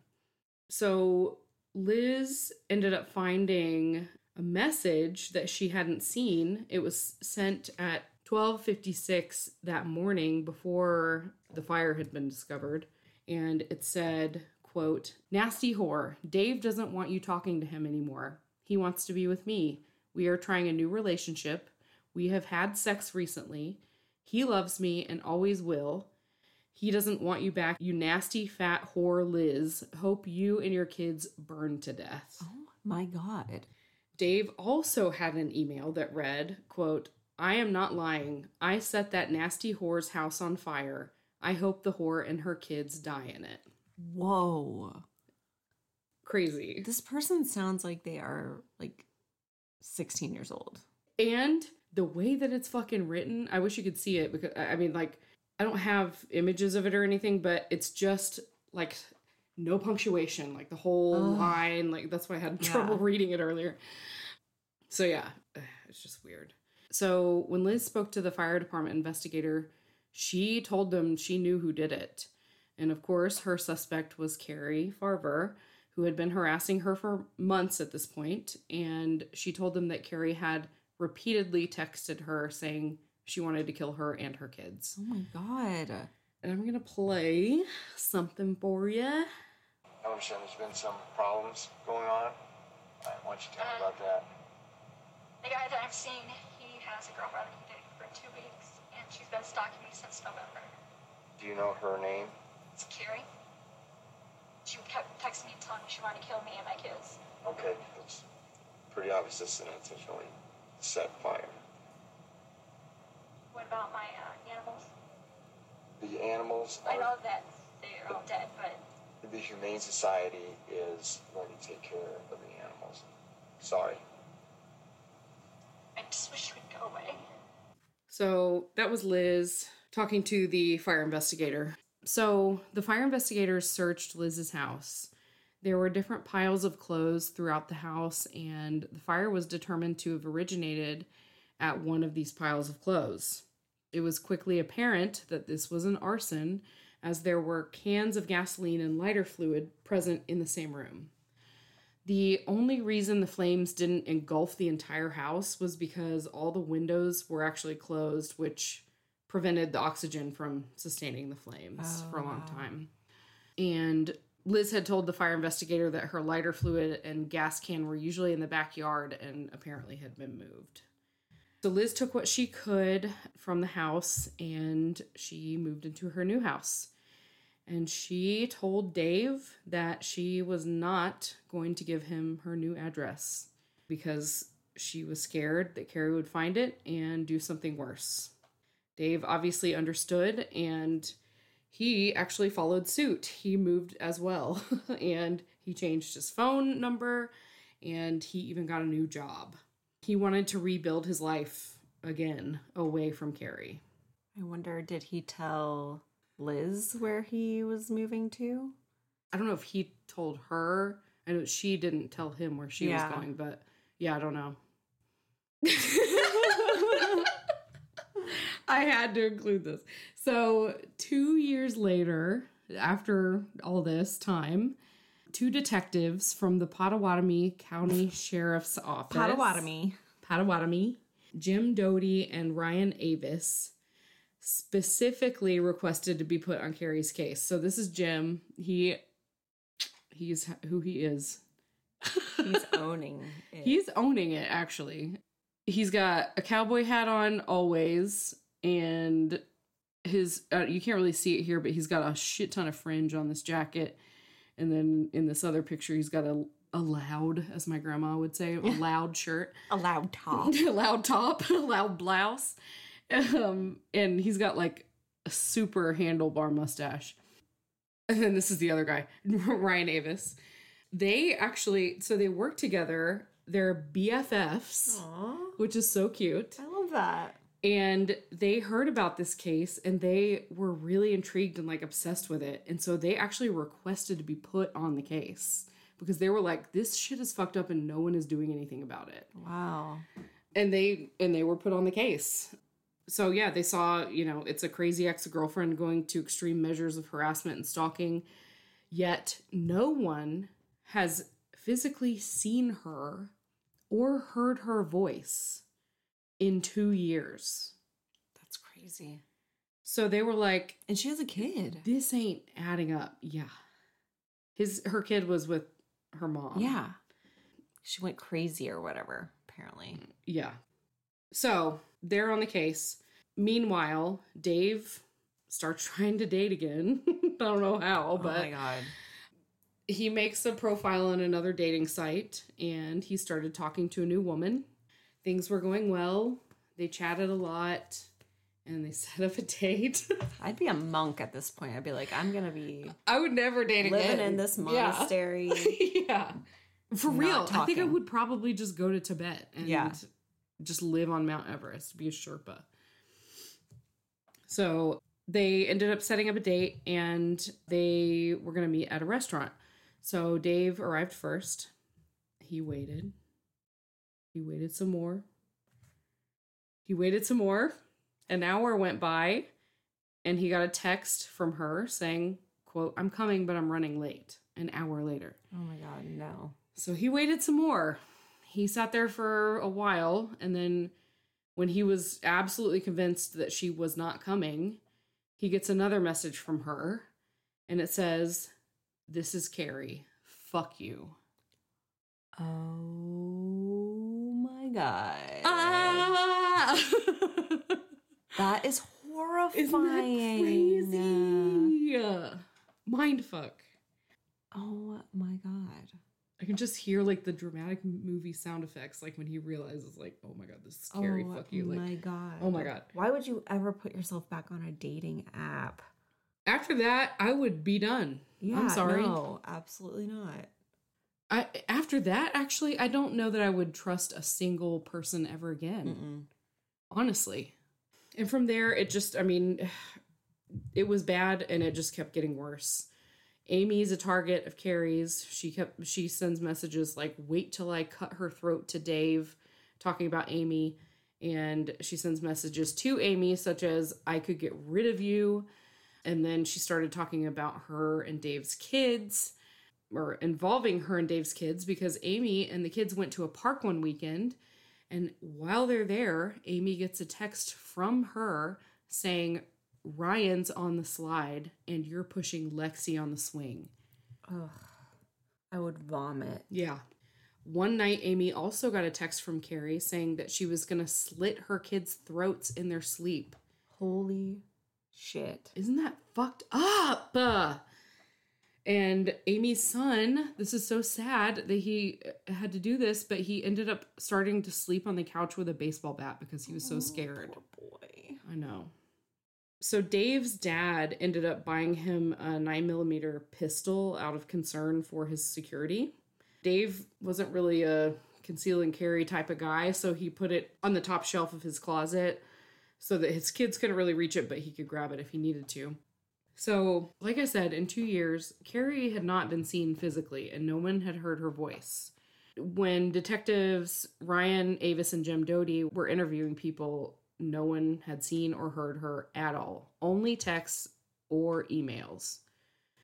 So Liz ended up finding a message that she hadn't seen. It was sent at 12:56 that morning before the fire had been discovered, and it said, quote, "Nasty whore. Dave doesn't want you talking to him anymore. He wants to be with me. We are trying a new relationship. We have had sex recently. He loves me and always will. He doesn't want you back, you nasty fat whore Liz. Hope you and your kids burn to death. Oh my God. Dave also had an email that read, quote, I am not lying. I set that nasty whore's house on fire. I hope the whore and her kids die in it. Whoa. Crazy. This person sounds like they are like 16 years old. And the way that it's fucking written, I wish you could see it because I mean, like, I don't have images of it or anything, but it's just like no punctuation, like the whole Ugh. line. Like that's why I had Yeah. trouble reading it earlier. So yeah, it's just weird. So when Liz spoke to the fire department investigator, she told them she knew who did it. And of course, her suspect was Cari Farver, who had been harassing her for months at this point. point, And she told them that Cari had repeatedly texted her saying she wanted to kill her and her kids. Oh my god. And I'm gonna play something for you. I understand there's been some problems going on. Uh, why don't you tell me about that? The guy that I've seen, has a girlfriend he dated for two weeks, and she's been stalking me since November. Do you know her name? It's Cari. She kept texting me telling me she wanted to kill me and my kids. Okay, it's pretty obvious this is an intentionally set fire. What about my uh, animals? The animals I know that they're all dead, but the Humane Society is going to take care of the animals. Sorry. I just wish she would go away. So that was Liz talking to the fire investigator. So the fire investigators searched Liz's house. There were different piles of clothes throughout the house, and the fire was determined to have originated at one of these piles of clothes. It was quickly apparent that this was an arson, as there were cans of gasoline and lighter fluid present in the same room. The only reason the flames didn't engulf the entire house was because all the windows were actually closed, which prevented the oxygen from sustaining the flames Oh, for a long wow. time. And Liz had told the fire investigator that her lighter fluid and gas can were usually in the backyard and apparently had been moved. So Liz took what she could from the house and she moved into her new house. And she told Dave that she was not going to give him her new address because she was scared that Cari would find it and do something worse. Dave obviously understood and he actually followed suit. He moved as well and he changed his phone number and he even got a new job. He wanted to rebuild his life again away from Cari. I wonder, did he tell Liz where he was moving to? I don't know if he told her. I know she didn't tell him where she Yeah. was going, but yeah, I don't know. I had to include this. So, two years later, after all this time, two detectives from the Pottawattamie County Sheriff's Office, Potawatomi. Potawatomi, Jim Doty and Ryan Avis specifically requested to be put on Cari's case. So this is Jim. He he's who he is. He's owning it. He's owning it actually. He's got a cowboy hat on always and his uh, you can't really see it here but he's got a shit ton of fringe on this jacket and then in this other picture he's got a a loud as my grandma would say a loud shirt a loud top. a loud top, a loud blouse. Um, and he's got like a super handlebar mustache. And then this is the other guy, Ryan Avis. They actually, so they work together. They're BFFs, Aw, which is so cute. I love that. And they heard about this case and they were really intrigued and like obsessed with it. And so they actually requested to be put on the case because they were like, this shit is fucked up and no one is doing anything about it Wow. and they and they were put on the case so yeah they saw you know it's a crazy ex-girlfriend going to extreme measures of harassment and stalking yet no one has physically seen her or heard her voice in two years That's crazy. so they were like And she has a kid. this ain't adding up yeah his her kid was with her mom Yeah. She went crazy or whatever, apparently. Yeah. So they're on the case. Meanwhile, Dave starts trying to date again. I don't know how, oh but my god. he makes a profile on another dating site and he started talking to a new woman. Things were going well. They chatted a lot and they set up a date. I'd be a monk at this point. I'd be like, I'm gonna be I would never date again. living in this monastery. yeah. For Not real. I think I would probably just go to Tibet and Yeah. Just live on Mount Everest, be a Sherpa. So they ended up setting up a date and they were going to meet at a restaurant. So Dave arrived first. He waited. He waited some more. He waited some more. An hour went by and he got a text from her saying, quote, I'm coming, but I'm running late. An hour later. Oh my god, no. So he waited some more. He sat there for a while, and then when he was absolutely convinced that she was not coming, he gets another message from her, and it says, This is Cari. Fuck you. Oh my god. Ah! That is horrifying. That crazy? Mind fuck. Oh my god. I can just hear like the dramatic movie sound effects, like when he realizes, like, oh my god, this is scary. oh fuck you. Like, my god. oh my God. Why would you ever put yourself back on a dating app? after that, I would be done. Yeah, I'm sorry. No, absolutely not. I after that, actually, I don't know that I would trust a single person ever again. Mm-mm. Honestly. And from there, it just, I mean, it was bad and it just kept getting worse. Amy's a target of Cari's. She kept she sends messages like wait till I cut her throat to Dave talking about Amy. And she sends messages to Amy such as I could get rid of you. And then she started talking about her and Dave's kids or involving her and Dave's kids because Amy and the kids went to a park one weekend. And while they're there Amy gets a text from her saying Ryan's on the slide and you're pushing Lexi on the swing. Ugh. I would vomit. Yeah. One night, Amy also got a text from Cari saying that she was going to slit her kids' throats in their sleep. Holy shit. Isn't that fucked up? And Amy's son, this is so sad that he had to do this, but he ended up starting to sleep on the couch with a baseball bat because he was so oh, scared. Poor boy. I know. So Dave's dad ended up buying him a nine millimeter pistol out of concern for his security. Dave wasn't really a conceal and carry type of guy, so he put it on the top shelf of his closet so that his kids couldn't really reach it, but he could grab it if he needed to. So, like I said, in two years, Cari had not been seen physically, and no one had heard her voice. When detectives Ryan Avis and Jim Doty were interviewing people, no one had seen or heard her at all, only texts or emails.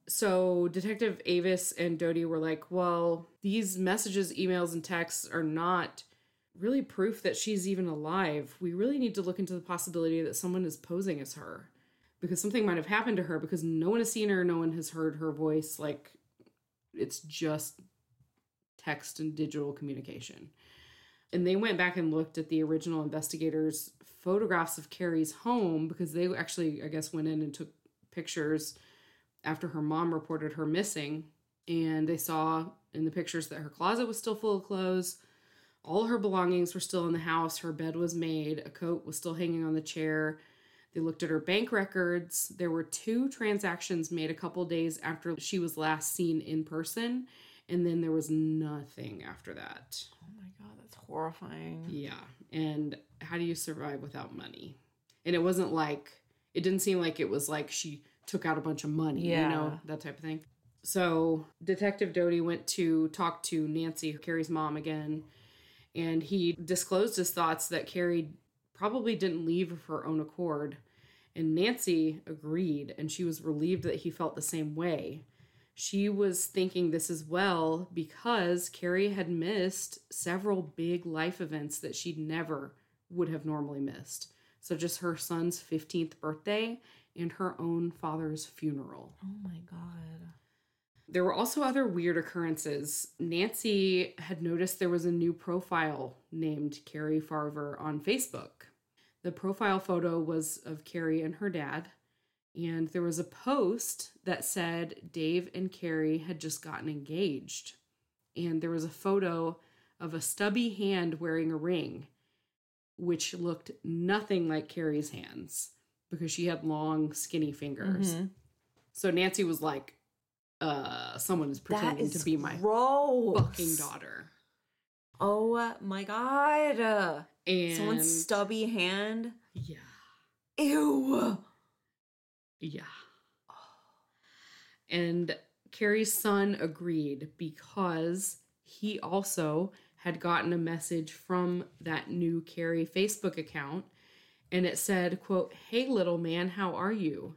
So, Detective Avis and Doty were like, well, these messages, emails, and texts are not really proof that she's even alive. We really need to look into the possibility that someone is posing as her because something might have happened to her because no one has seen her, no one has heard her voice. Like, it's just text and digital communication. And they went back and looked at the original investigators' photographs of Cari's home because they actually, I guess, went in and took pictures after her mom reported her missing. And they saw in the pictures that her closet was still full of clothes. All her belongings were still in the house. Her bed was made. A coat was still hanging on the chair. They looked at her bank records. There were two transactions made a couple days after she was last seen in person. And then there was nothing after that. Oh my god, that's horrifying. Yeah. And how do you survive without money? And it wasn't like, it didn't seem like it was like she took out a bunch of money, Yeah. you know, that type of thing. So Detective Doty went to talk to Nancy, Cari's mom, again, and he disclosed his thoughts that Cari probably didn't leave of her own accord. And Nancy agreed, and she was relieved that he felt the same way. She was thinking this as well because Cari had missed several big life events that she'd never would have normally missed, such as her son's 15th birthday and her own father's funeral. Oh my god. There were also other weird occurrences. Nancy had noticed there was a new profile named Cari Farver on Facebook. The profile photo was of Cari and her dad, and there was a post that said Dave and Cari had just gotten engaged. And there was a photo of a stubby hand wearing a ring, which looked nothing like Cari's hands because she had long, skinny fingers. Mhm. So Nancy was like, uh, someone is pretending is to be my gross. fucking daughter. Oh my god. And Someone's stubby hand. yeah. Ew. Yeah. And Cari's son agreed because he also had gotten a message from that new Cari Facebook account and it said, quote, "Hey little man, how are you?"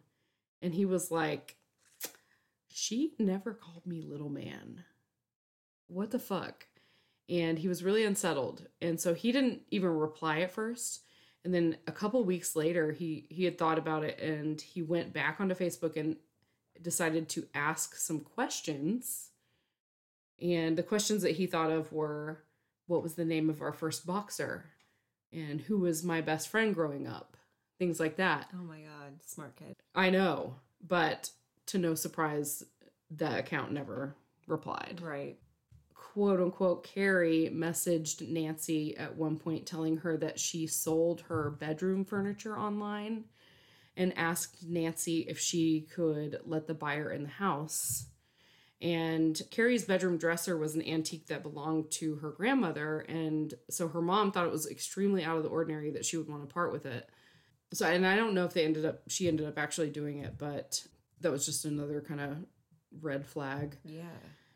And he was like, "She never called me little man. What the fuck?" And he was really unsettled. And so he didn't even reply at first. And then a couple weeks later, he he had thought about it and he went back onto Facebook and decided to ask some questions. And the questions that he thought of were what was the name of our first boxer? And who was my best friend growing up? Things like that. Oh my god, smart kid. I know, but to no surprise, the account never replied. Right. Quote unquote, Cari messaged Nancy at one point telling her that she sold her bedroom furniture online and asked Nancy if she could let the buyer in the house. And Cari's bedroom dresser was an antique that belonged to her grandmother. And so her mom thought it was extremely out of the ordinary that she would want to part with it. So, and I don't know if they ended up, she ended up actually doing it, but that was just another kind of red flag. Yeah.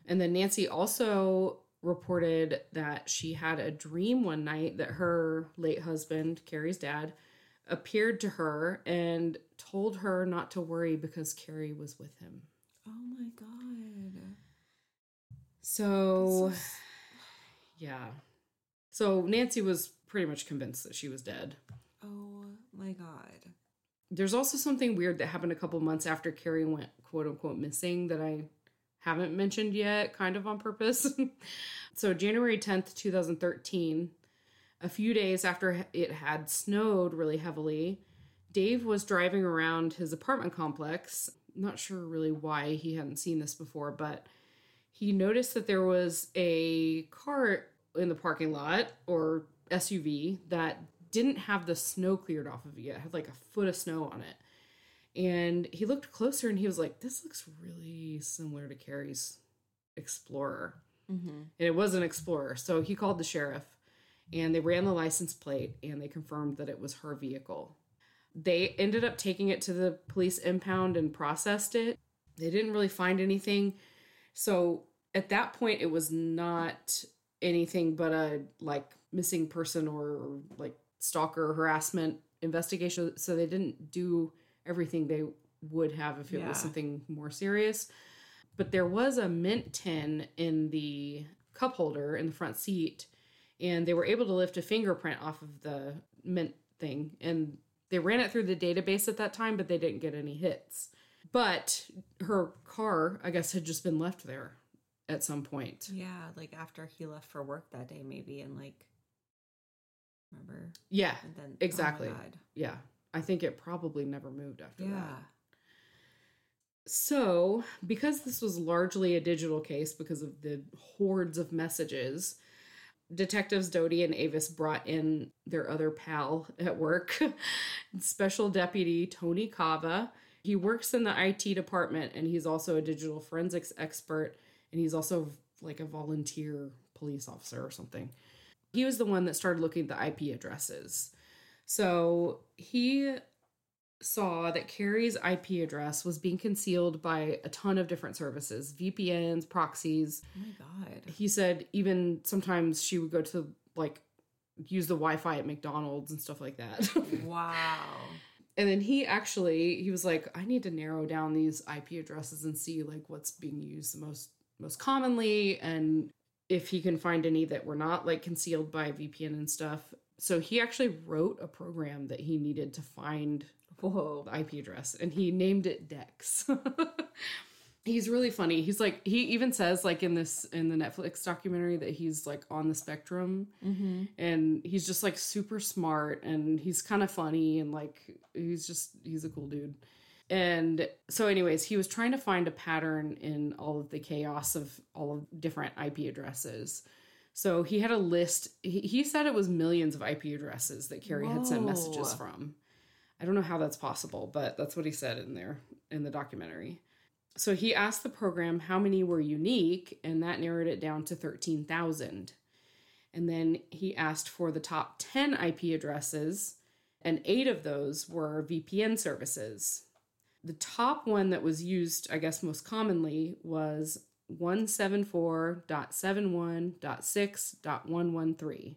And then Nancy also reported that she had a dream one night that her late husband, Cari's dad, appeared to her and told her not to worry because Cari was with him. Oh my god. So, so yeah. So Nancy was pretty much convinced that she was dead. Oh my god. There's also something weird that happened a couple months after Cari went quote unquote missing that I haven't mentioned yet, kind of on purpose. so, January 10th, 2013, a few days after it had snowed really heavily, Dave was driving around his apartment complex. Not sure really why he hadn't seen this before, but he noticed that there was a car in the parking lot or SUV that didn't have the snow cleared off of it yet. It had like a foot of snow on it. And he looked closer and he was like, this looks really similar to Cari's Explorer. Mm-hmm. And it was an Explorer. So he called the sheriff and they ran the license plate and they confirmed that it was her vehicle. They ended up taking it to the police impound and processed it. They didn't really find anything. So at that point, it was not anything but a like missing person or like stalker harassment investigation. So they didn't do everything they would have if it Yeah. was something more serious. But there was a mint tin in the cup holder in the front seat, and they were able to lift a fingerprint off of the mint thing. And they ran it through the database at that time, but they didn't get any hits. But her car, I guess, had just been left there at some point. Yeah, like after he left for work that day, maybe, and like, remember? Yeah, And then oh Exactly. God. yeah. I think it probably never moved after that. Yeah. that. So, because this was largely a digital case because of the hordes of messages, detectives Doty and Avis brought in their other pal at work, Special Deputy Tony Kava. He works in the IT department and he's also a digital forensics expert and he's also like a volunteer police officer or something. He was the one that started looking at the IP addresses. So, he saw that Cari's IP address was being concealed by a ton of different services VPNs, proxies. Oh my God. He said even sometimes she would go to like use the Wi Fi at McDonald's and stuff like that. Wow. and then he actually he was like, I need to narrow down these IP addresses and see like what's being used the most most commonly and if he can find any that were not like concealed by VPN and stuff. So he actually wrote a program that he needed to find Whoa. the IP address and he named it Dex. he's really funny. He's like he even says like in this in the Netflix documentary that he's like on the spectrum Mm-hmm. and he's just like super smart and he's kind of funny and like he's just he's a cool dude. And so anyways, he was trying to find a pattern in all of the chaos of all of different IP addresses. So he had a list. He, he said it was millions of IP addresses that Cari had sent messages from. I don't know how that's possible, but that's what he said in there in the documentary. So he asked the program how many were unique, and that narrowed it down to 13,000. And then he asked for the top 10 IP addresses, and eight of those were VPN services. The top one that was used, I guess, most commonly was 174.71.6.113.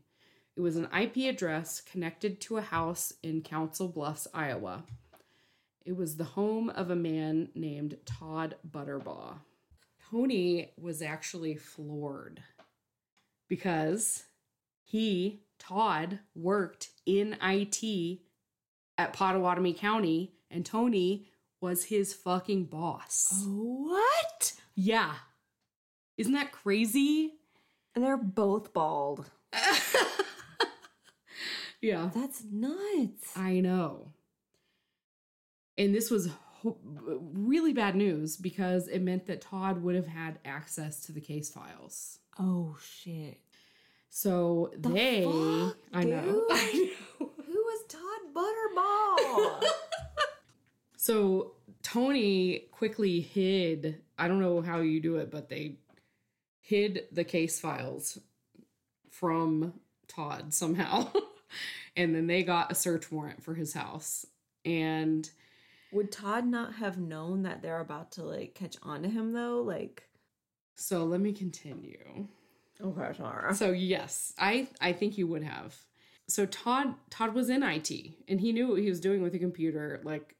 It was an IP address connected to a house in Council Bluffs, Iowa. It was the home of a man named Todd Butterbaugh. Tony was actually floored because he, Todd, worked in IT at Pottawattamie County, and Tony was his fucking boss. What? Yeah. Isn't that crazy? And they're both bald. Yeah. That's nuts. I know. And this was ho- really bad news because it meant that Todd would have had access to the case files. Oh shit. So The they, fuck, I know, dude? I know. Who was Todd Butterball? So Tony quickly hid. I don't know how you do it, but they hid the case files from Todd somehow. and then they got a search warrant for his house. And Would Todd not have known that they're about to like catch on to him though? Like so let me continue. Okay, Tara. So yes, I I think you would have. So Todd Todd was in IT and he knew what he was doing with a computer. Like,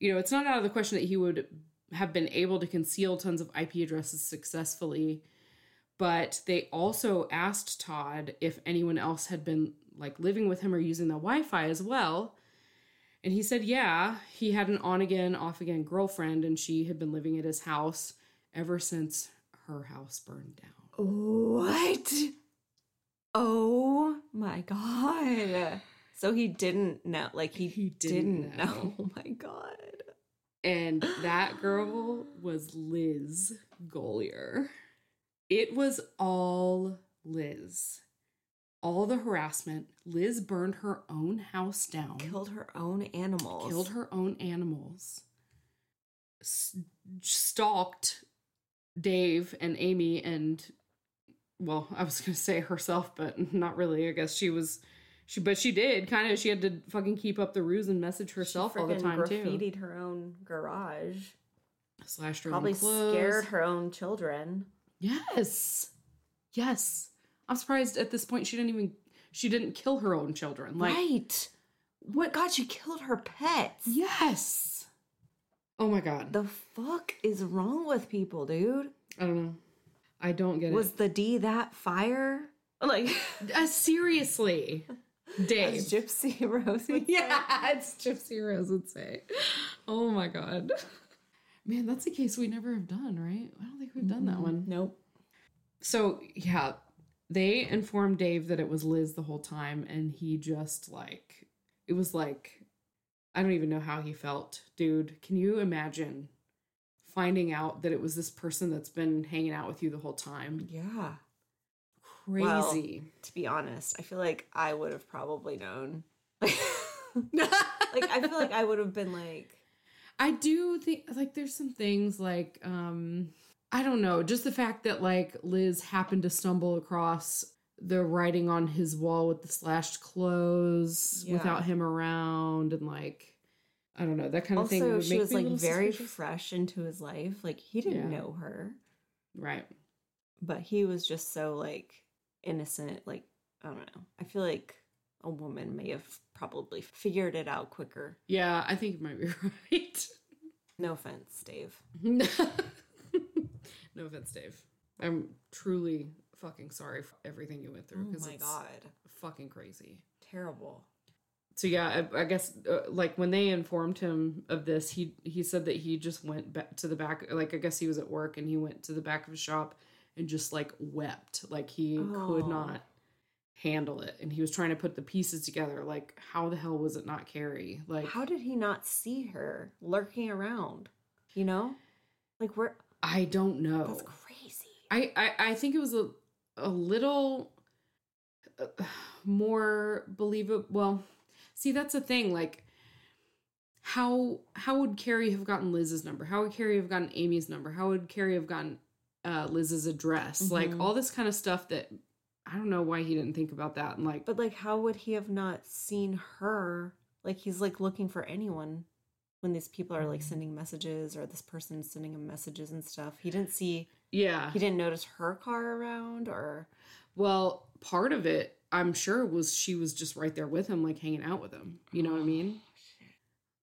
you know, it's not out of the question that he would have been able to conceal tons of IP addresses successfully. But they also asked Todd if anyone else had been like living with him or using the Wi-Fi as well. And he said, yeah, he had an on again, off again girlfriend, and she had been living at his house ever since her house burned down. What? Oh my god. So he didn't know. Like he, He didn't, didn't know. know. Oh my god. And that girl was Liz Golyar. It was all Liz. All the harassment. Liz burned her own house down, Killed her own animals. killed her own animals, s- stalked Dave and Amy, and well, I was gonna say herself, but not really. I guess she was. She, but she did kind of. She had to fucking keep up the ruse and message herself all the time too. graffitied her own garage. Slashed her Probably own clothes. scared her own children. Yes. Yes. I'm surprised at this point she didn't even she didn't kill her own children. Like right. What God, she killed her pets. Yes. Oh my god. The fuck is wrong with people, dude? I don't know. I don't get it. Was the D that fire? Like. Uh, seriously. Dave. as Gypsy Rose would say. yeah, it's Gypsy Rose would say. Oh my god. Man, that's a case we never have done, right? I don't think we've done that one. Nope. So yeah, they informed Dave that it was Liz the whole time, and he just like it was like I don't even know how he felt, dude. Can you imagine finding out that it was this person that's been hanging out with you the whole time? Yeah. Crazy. To be honest, I feel like I would have probably known. like I feel like I would have been like I do think like there's some things like um I don't know, just the fact that like Liz happened to stumble across the writing on his wall with the slashed clothes Yeah. without him around and like I don't know, that kind of thing also would she make was me like very suspicious. fresh into his life. Like he didn't Yeah. know her, right. but he was just so like innocent. Like I don't know. I feel like a woman may have probably figured it out quicker. Yeah, I think you might be right. No offense, Dave. no offense, Dave. I'm truly fucking sorry for everything you went through Oh because my god, fucking crazy. terrible. so yeah i, I guess uh, like when they informed him of this he he said that he just went back to the back like i guess he was at work and he went to the back of his shop and just like wept like he could Oh. not handle it and he was trying to put the pieces together like how the hell was it not cari like How did he not see her lurking around? You know, like where? i don't know That's crazy. I, I I think it was a a little uh, more believable. Well, see, that's the thing. Like, how how would Cari have gotten Liz's number? How would Cari have gotten Amy's number? How would Cari have gotten uh, Liz's address? Like Mhm. all this kind of stuff that I don't know why he didn't think about that. And like, But like, how would he have not seen her? Like he's like looking for anyone. when these people are like sending messages or this person sending him messages and stuff. He didn't see Yeah. he didn't notice her car around or Well, part of it, I'm sure, was she was just right there with him, like hanging out with him. You know what I mean?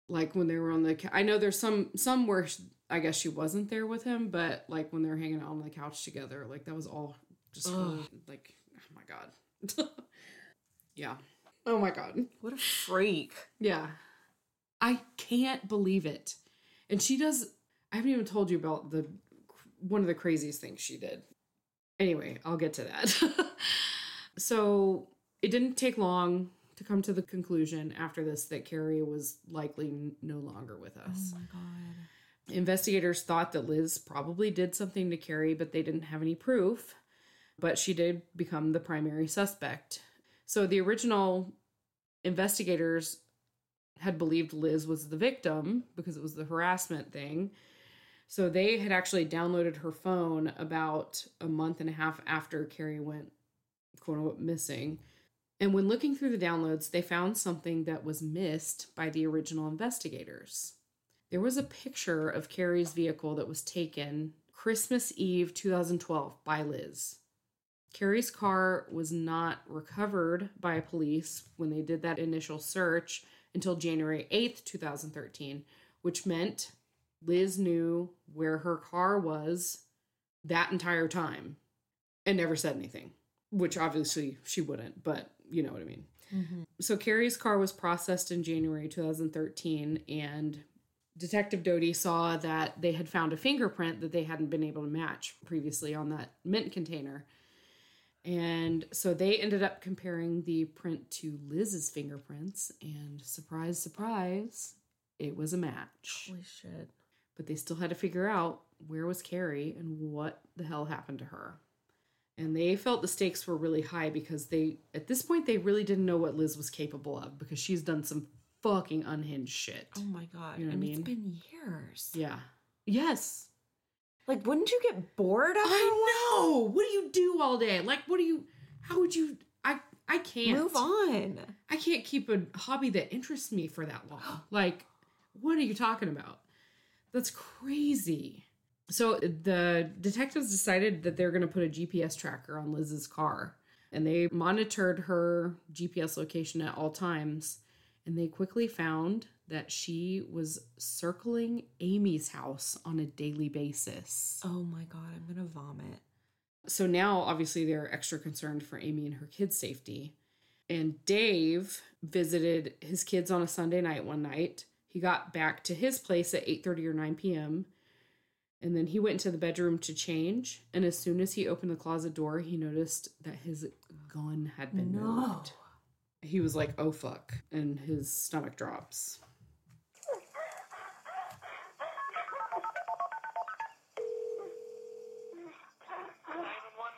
Like when they were on the, I know there's some some where I guess she wasn't there with him, but like when they were hanging out on the couch together, like that was all just her, like, oh my god, yeah, oh my god, what a freak. yeah, I can't believe it. And she does. I haven't even told you about the one of the craziest things she did. Anyway, I'll get to that. so it didn't take long to come to the conclusion after this that Cari was likely no longer with us. Oh my god. Investigators thought that Liz probably did something to Cari, but they didn't have any proof. But she did become the primary suspect. So the original investigators had believed Liz was the victim because it was the harassment thing. So they had actually downloaded her phone about a month and a half after Cari went quote unquote missing. And when looking through the downloads, they found something that was missed by the original investigators. There was a picture of Cari's vehicle that was taken Christmas Eve 2012 by Liz. Cari's car was not recovered by police when they did that initial search until January 8th, 2013, which meant Liz knew where her car was that entire time and never said anything, which obviously she wouldn't, but you know what I mean. Mm-hmm. So Cari's car was processed in January 2013 and Detective Doty saw that they had found a fingerprint that they hadn't been able to match previously on that mint container. And so they ended up comparing the print to Liz's fingerprints, and surprise, surprise, it was a match. Holy shit. But they still had to figure out where was Cari and what the hell happened to her. And they felt the stakes were really high because they, at this point, they really didn't know what Liz was capable of because she's done some fucking unhinged shit. Oh my god. You know what I and mean? it's been years. Yeah. Yes. Like wouldn't you get bored after? I know. What do you do all day? Like, what do you? How would you? I I can't Move on. I can't keep a hobby that interests me for that long. Like, what are you talking about? That's crazy. So the detectives decided that they're going to put a GPS tracker on Liz's car, and they monitored her GPS location at all times, and they quickly found that she was circling Amy's house on a daily basis. Oh my god, I'm gonna vomit. So now, obviously, they're extra concerned for Amy and her kids' safety. And Dave visited his kids on a Sunday night one night. He got back to his place at 8:30 or 9 p.m. And then he went into the bedroom to change. And as soon as he opened the closet door, he noticed that his gun had been No. moved. He was like, "Oh fuck!" and his stomach drops.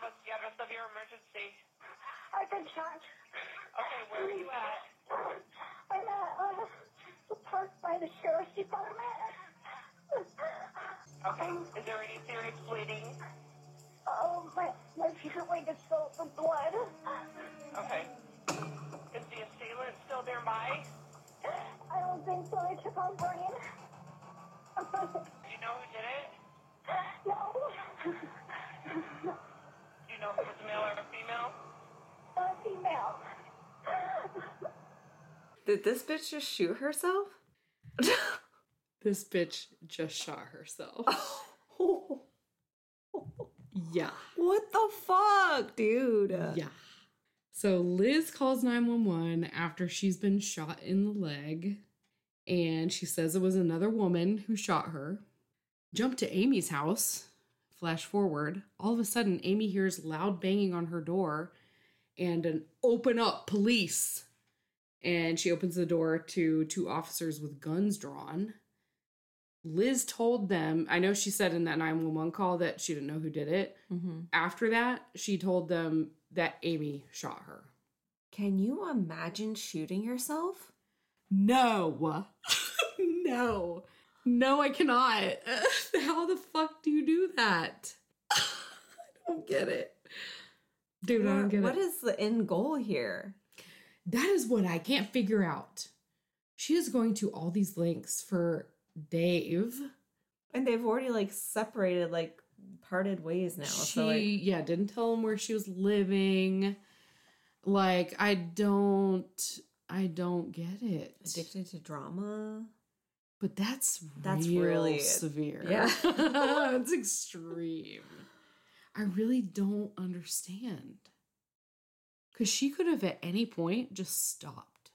What's the address of your emergency? I've been shot. Okay, where are you at? I'm at uh, the park by the sheriff's department. Okay, is there any serious bleeding? Oh, my, my favorite way is filled with blood. Okay. Is the assailant still nearby? I don't think so. I took on running. Do you know who did it? no. Do you know if it was a male or a female? A female. Did this bitch just shoot herself? This bitch just shot herself. yeah. what the fuck, dude? Yeah. So Liz calls 911 after she's been shot in the leg. And she says it was another woman who shot her. Jump to Amy's house. Flash forward. All of a sudden, Amy hears loud banging on her door and an open up police. And she opens the door to two officers with guns drawn. Liz told them, I know she said in that 911 call that she didn't know who did it. Mm-hmm. After that, she told them that Amy shot her. Can you imagine shooting yourself? No. no. No, I cannot. How the fuck do you do that? I don't get it. Dude, I don't get What What is the end goal here? that is what I can't figure out. she is going to all these links for Dave. And they've already like separated, like parted ways now. she so like, yeah didn't tell him where she was living. Like I don't I don't get it. addicted to drama. But that's That's real really- severe. yeah. it's extreme. I really don't understand. Cause she could have at any point just stopped.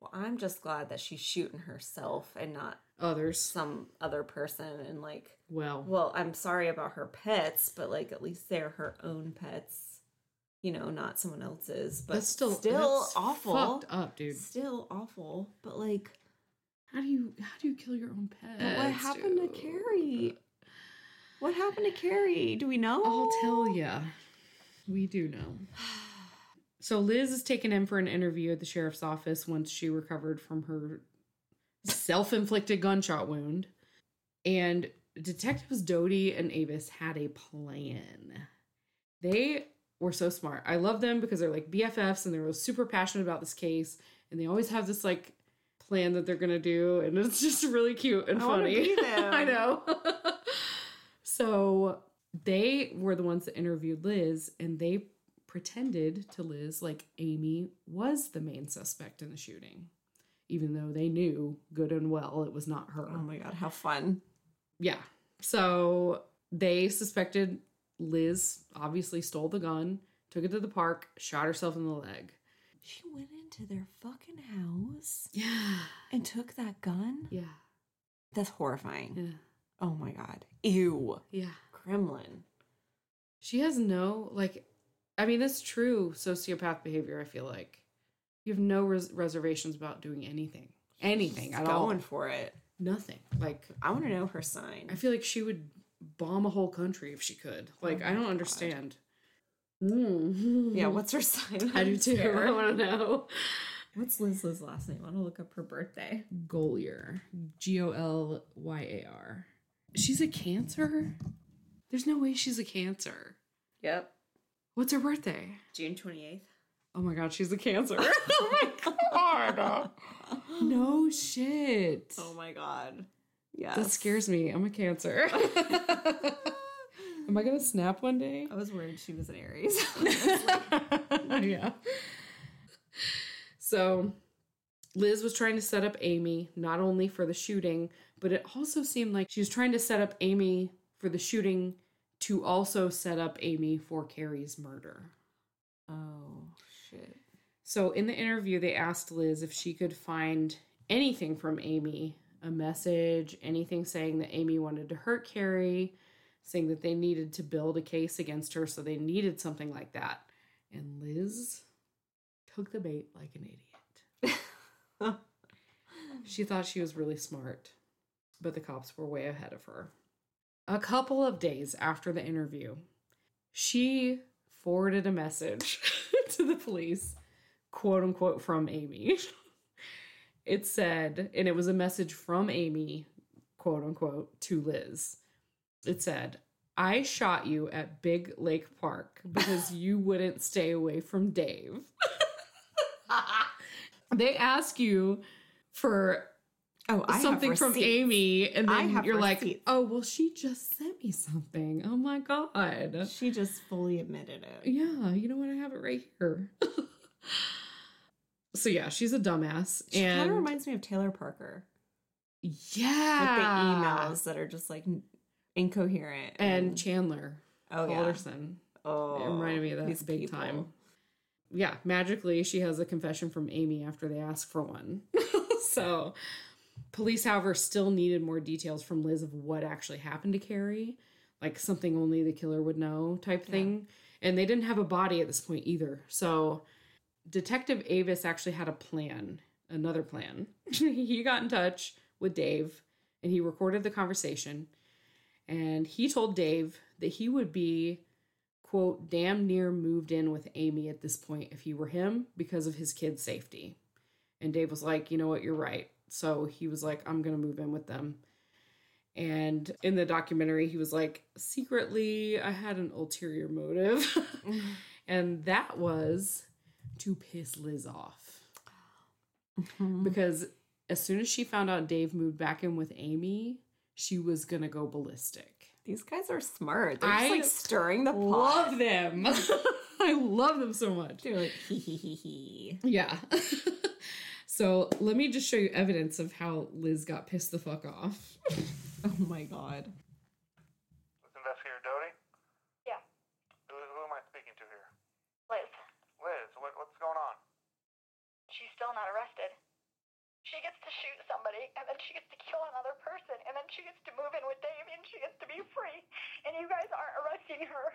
Well, I'm just glad that she's shooting herself and not Others, some other person. And like, well, well, I'm sorry about her pets, but like at least they're her own pets, you know, not someone else's. But that's still still that's awful. Fucked up, dude. Still awful. But like, How do you how do you kill your own pet? what happened to Cari? What happened to Cari? Do we know? I'll tell ya. We do know. So Liz is taken in for an interview at the sheriff's office once she recovered from her self-inflicted gunshot wound. And detectives Doty and Avis had a plan. They were so smart. I love them because they're like BFFs and they're super passionate about this case and they always have this like plan that they're going to do and it's just really cute and I funny. I know. so they were the ones that interviewed Liz and they pretended to Liz like Amy was the main suspect in the shooting, even though they knew good and well it was not her. Oh my god, how fun! Yeah. So they suspected Liz obviously stole the gun, took it to the park, shot herself in the leg. She went into their fucking house Yeah. and took that gun. Yeah. That's horrifying. Yeah. Oh my god. Ew. Yeah. Kremlin. She has no, like, I mean, that's true sociopath behavior, I feel like. You have no res- reservations about doing anything. Anything She's at all. going for it. Nothing. Like, I want to know her sign. I feel like she would bomb a whole country if she could. Like, I don't God. understand. Mm. yeah, what's her sign? I do too. I want to know. What's Liz's last name? I want to look up her birthday. Golyar. G O L Y A R. She's a cancer? There's no way she's a cancer. Yep. What's her birthday? June 28th. Oh my god, she's a cancer. oh my god. No shit. Oh my god. Yeah. That scares me. I'm a cancer. Am I gonna snap one day? I was worried she was an Aries. yeah. So Liz was trying to set up Amy not only for the shooting, but it also seemed like she was trying to set up Amy for the shooting to also set up Amy for Cari's murder. So in the interview, they asked Liz if she could find anything from Amy a message, anything saying that Amy wanted to hurt Cari, saying that they needed to build a case against her, so they needed something like that. And Liz took the bait like an idiot. she thought she was really smart, but the cops were way ahead of her. A couple of days after the interview, she forwarded a message to the police, quote unquote, from Amy. It said, and it was a message from Amy, quote unquote, to Liz. It said, I shot you at Big Lake Park because you wouldn't stay away from Dave. they ask you for Oh, I something from. Amy, and then you're like, oh, well, she just sent me something. Oh my God. She just fully admitted it. Yeah, you know what? I have it right here. So yeah, she's a dumbass. She kind and of reminds me of Taylor Parker yeah, with the emails that are just like incoherent and Chandler oh yeah, Halderson. oh, it reminded me of that big people. time. Yeah, magically she has a confession from Amy after they ask for one. so police, however, still needed more details from Liz of what actually happened to Cari, like something only the killer would know type thing. And they didn't have a body at this point either. So Detective Avis actually had a plan, another plan. he got in touch with Dave and he recorded the conversation. And he told Dave that he would be, quote, damn near moved in with Amy at this point if he were him because of his kid's safety. And Dave was like, you know what, you're right. So he was like, I'm going to move in with them. And in the documentary, he was like, secretly, I had an ulterior motive. and that was to piss Liz off. Mm-hmm. Because as soon as she found out Dave moved back in with Amy, she was gonna go ballistic. These guys are smart. They're just like stirring the pot. Love them. I love them so much. They're like hee hee hee hee. Yeah. so let me just show you evidence of how Liz got pissed the fuck off. Oh my god. With Investigator Doty? Yeah. Who, who am I speaking to here? Liz, Liz, what, what's going on? She's still not arrested. She gets to shoot somebody, and then she gets to kill another person, and then she gets to move in with Dave, and she gets to be free. And you guys aren't arresting her.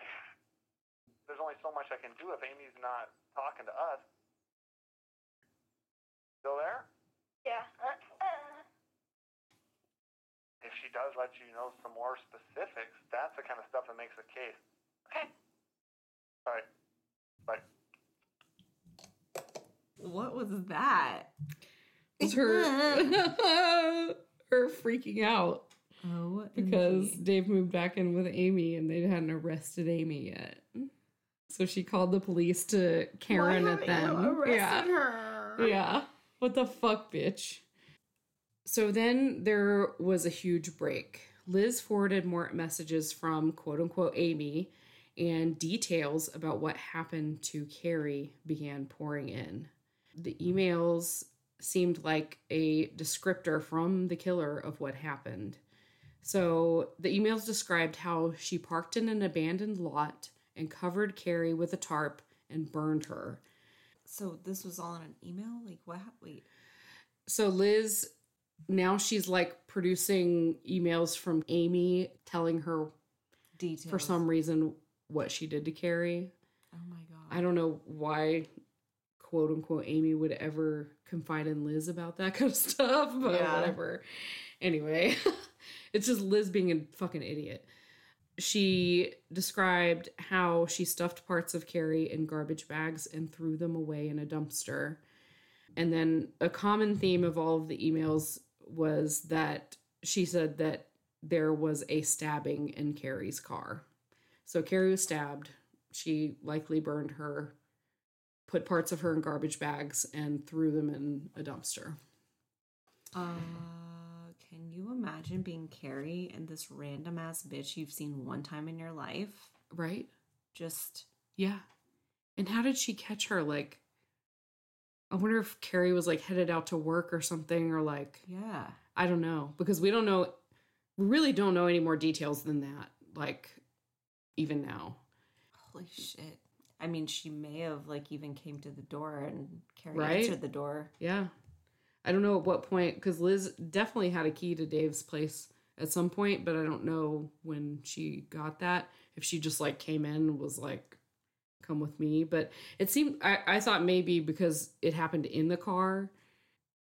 There's only so much I can do if Amy's not talking to us. Still there? Yeah. If she does let you know some more specifics, that's the kind of stuff that makes a case. Okay. All right. Bye. What was that? It's her her freaking out Oh, because Dave moved back in with Amy and they hadn't arrested Amy yet. So she called the police to Karen at them. yeah. her. Yeah. What the fuck, bitch? So then there was a huge break. Liz forwarded more messages from quote unquote Amy, and details about what happened to Cari began pouring in. The emails seemed like a descriptor from the killer of what happened. So the emails described how she parked in an abandoned lot and covered Cari with a tarp and burned her. So this was all in an email? Like what? Wait. so Liz now she's like producing emails from Amy telling her Details. for some reason what she did to Cari. Oh my god. I don't know why quote unquote Amy would ever confide in Liz about that kind of stuff, but Yeah. whatever. Anyway, it's just Liz being a fucking idiot. She described how she stuffed parts of Cari in garbage bags and threw them away in a dumpster. And then a common theme of all of the emails was that she said that there was a stabbing in Cari's car. So Cari was stabbed. She likely burned her, put parts of her in garbage bags, and threw them in a dumpster. Uh, can you imagine being Cari and this random ass bitch you've seen one time in your life? Right? Just Yeah. And how did she catch her? Like, I wonder if Cari was like headed out to work or something, or like, yeah. I don't know, because we don't know, we really don't know any more details than that. Like, even now. Holy shit. I mean, she may have like even came to the door and Cari Right? answered the door. Yeah. I don't know at what point, because Liz definitely had a key to Dave's place at some point, but I don't know when she got that. If she just like came in and was like, come with me. But it seemed, I, I thought maybe because it happened in the car,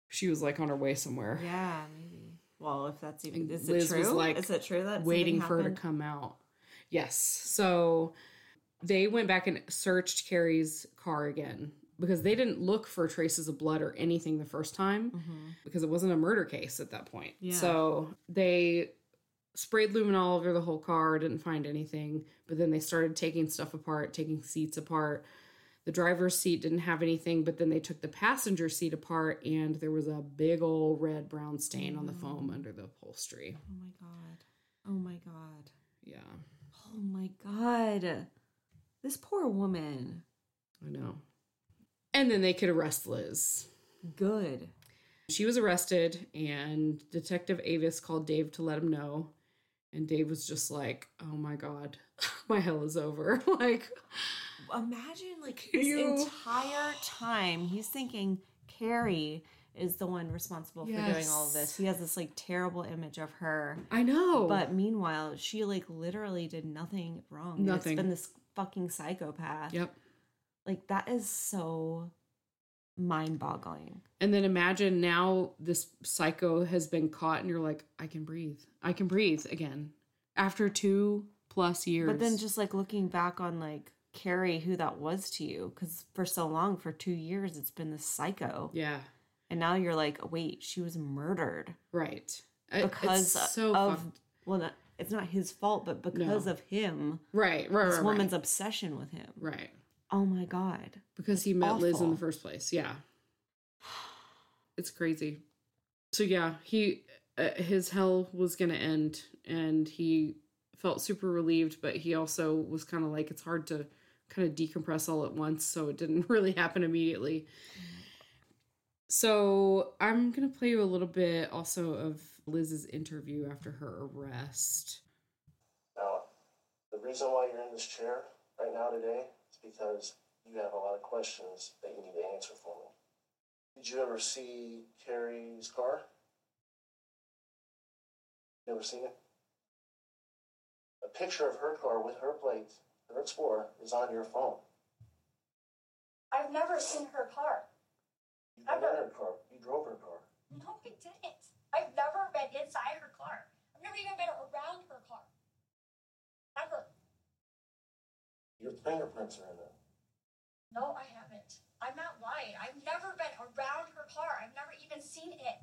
she was like on her way somewhere, Yeah, maybe. Well, if that's even And is Liz it was, true? like, is it true that waiting for her to come out. Yes. So they went back and searched Cari's car again because they didn't look for traces of blood or anything the first time Mhm. because it wasn't a murder case at that point. Yeah. So they sprayed luminol all over the whole car, didn't find anything, but then they started taking stuff apart, taking seats apart. The driver's seat didn't have anything, but then they took the passenger seat apart and there was a big old red brown stain on the foam under the upholstery. Oh my god. Oh my god. Yeah, Oh my god. This poor woman. I know. And then they could arrest Liz. Good. She was arrested, and Detective Avis called Dave to let him know. And Dave was just like, oh my God, my hell is over. like, Imagine like this You- entire time he's thinking Cari is the one responsible for doing all of this. He has this like terrible image of her. I know. But meanwhile, she like literally did nothing wrong. and Nothing. It's been this fucking psychopath. yep. Like that is so mind boggling. And then imagine now this psycho has been caught, and you're like, I can breathe. I can breathe again after two plus years. But then just like looking back on like Cari, who that was to you, because for so long, for two years, it's been this psycho. yeah, And now you're like, wait, she was murdered right. Because so of, fucked- well, not, it's not his fault, but because No. of him, right, right, this right, woman's right. obsession with him. right. Oh my God. because he met Liz in the first place. Yeah. It's crazy. So yeah, he uh, his hell was going to end and he felt super relieved, but he also was kind of like it's hard to kind of decompress all at once, so it didn't really happen immediately. So I'm gonna play you a little bit also of Liz's interview after her arrest. Now, the reason why you're in this chair right now today is because you have a lot of questions that you need to answer for me. Did you ever see Cari's car? You ever seen it? A picture of her car with her plate, her Explorer, is on your phone. I've never seen her car. You been in her car. You drove her car. No, I didn't. I've never been inside her car. I've never even been around her car. Ever. Your fingerprints are in it. No, I haven't. I'm not lying. I've never been around her car. I've never even seen it.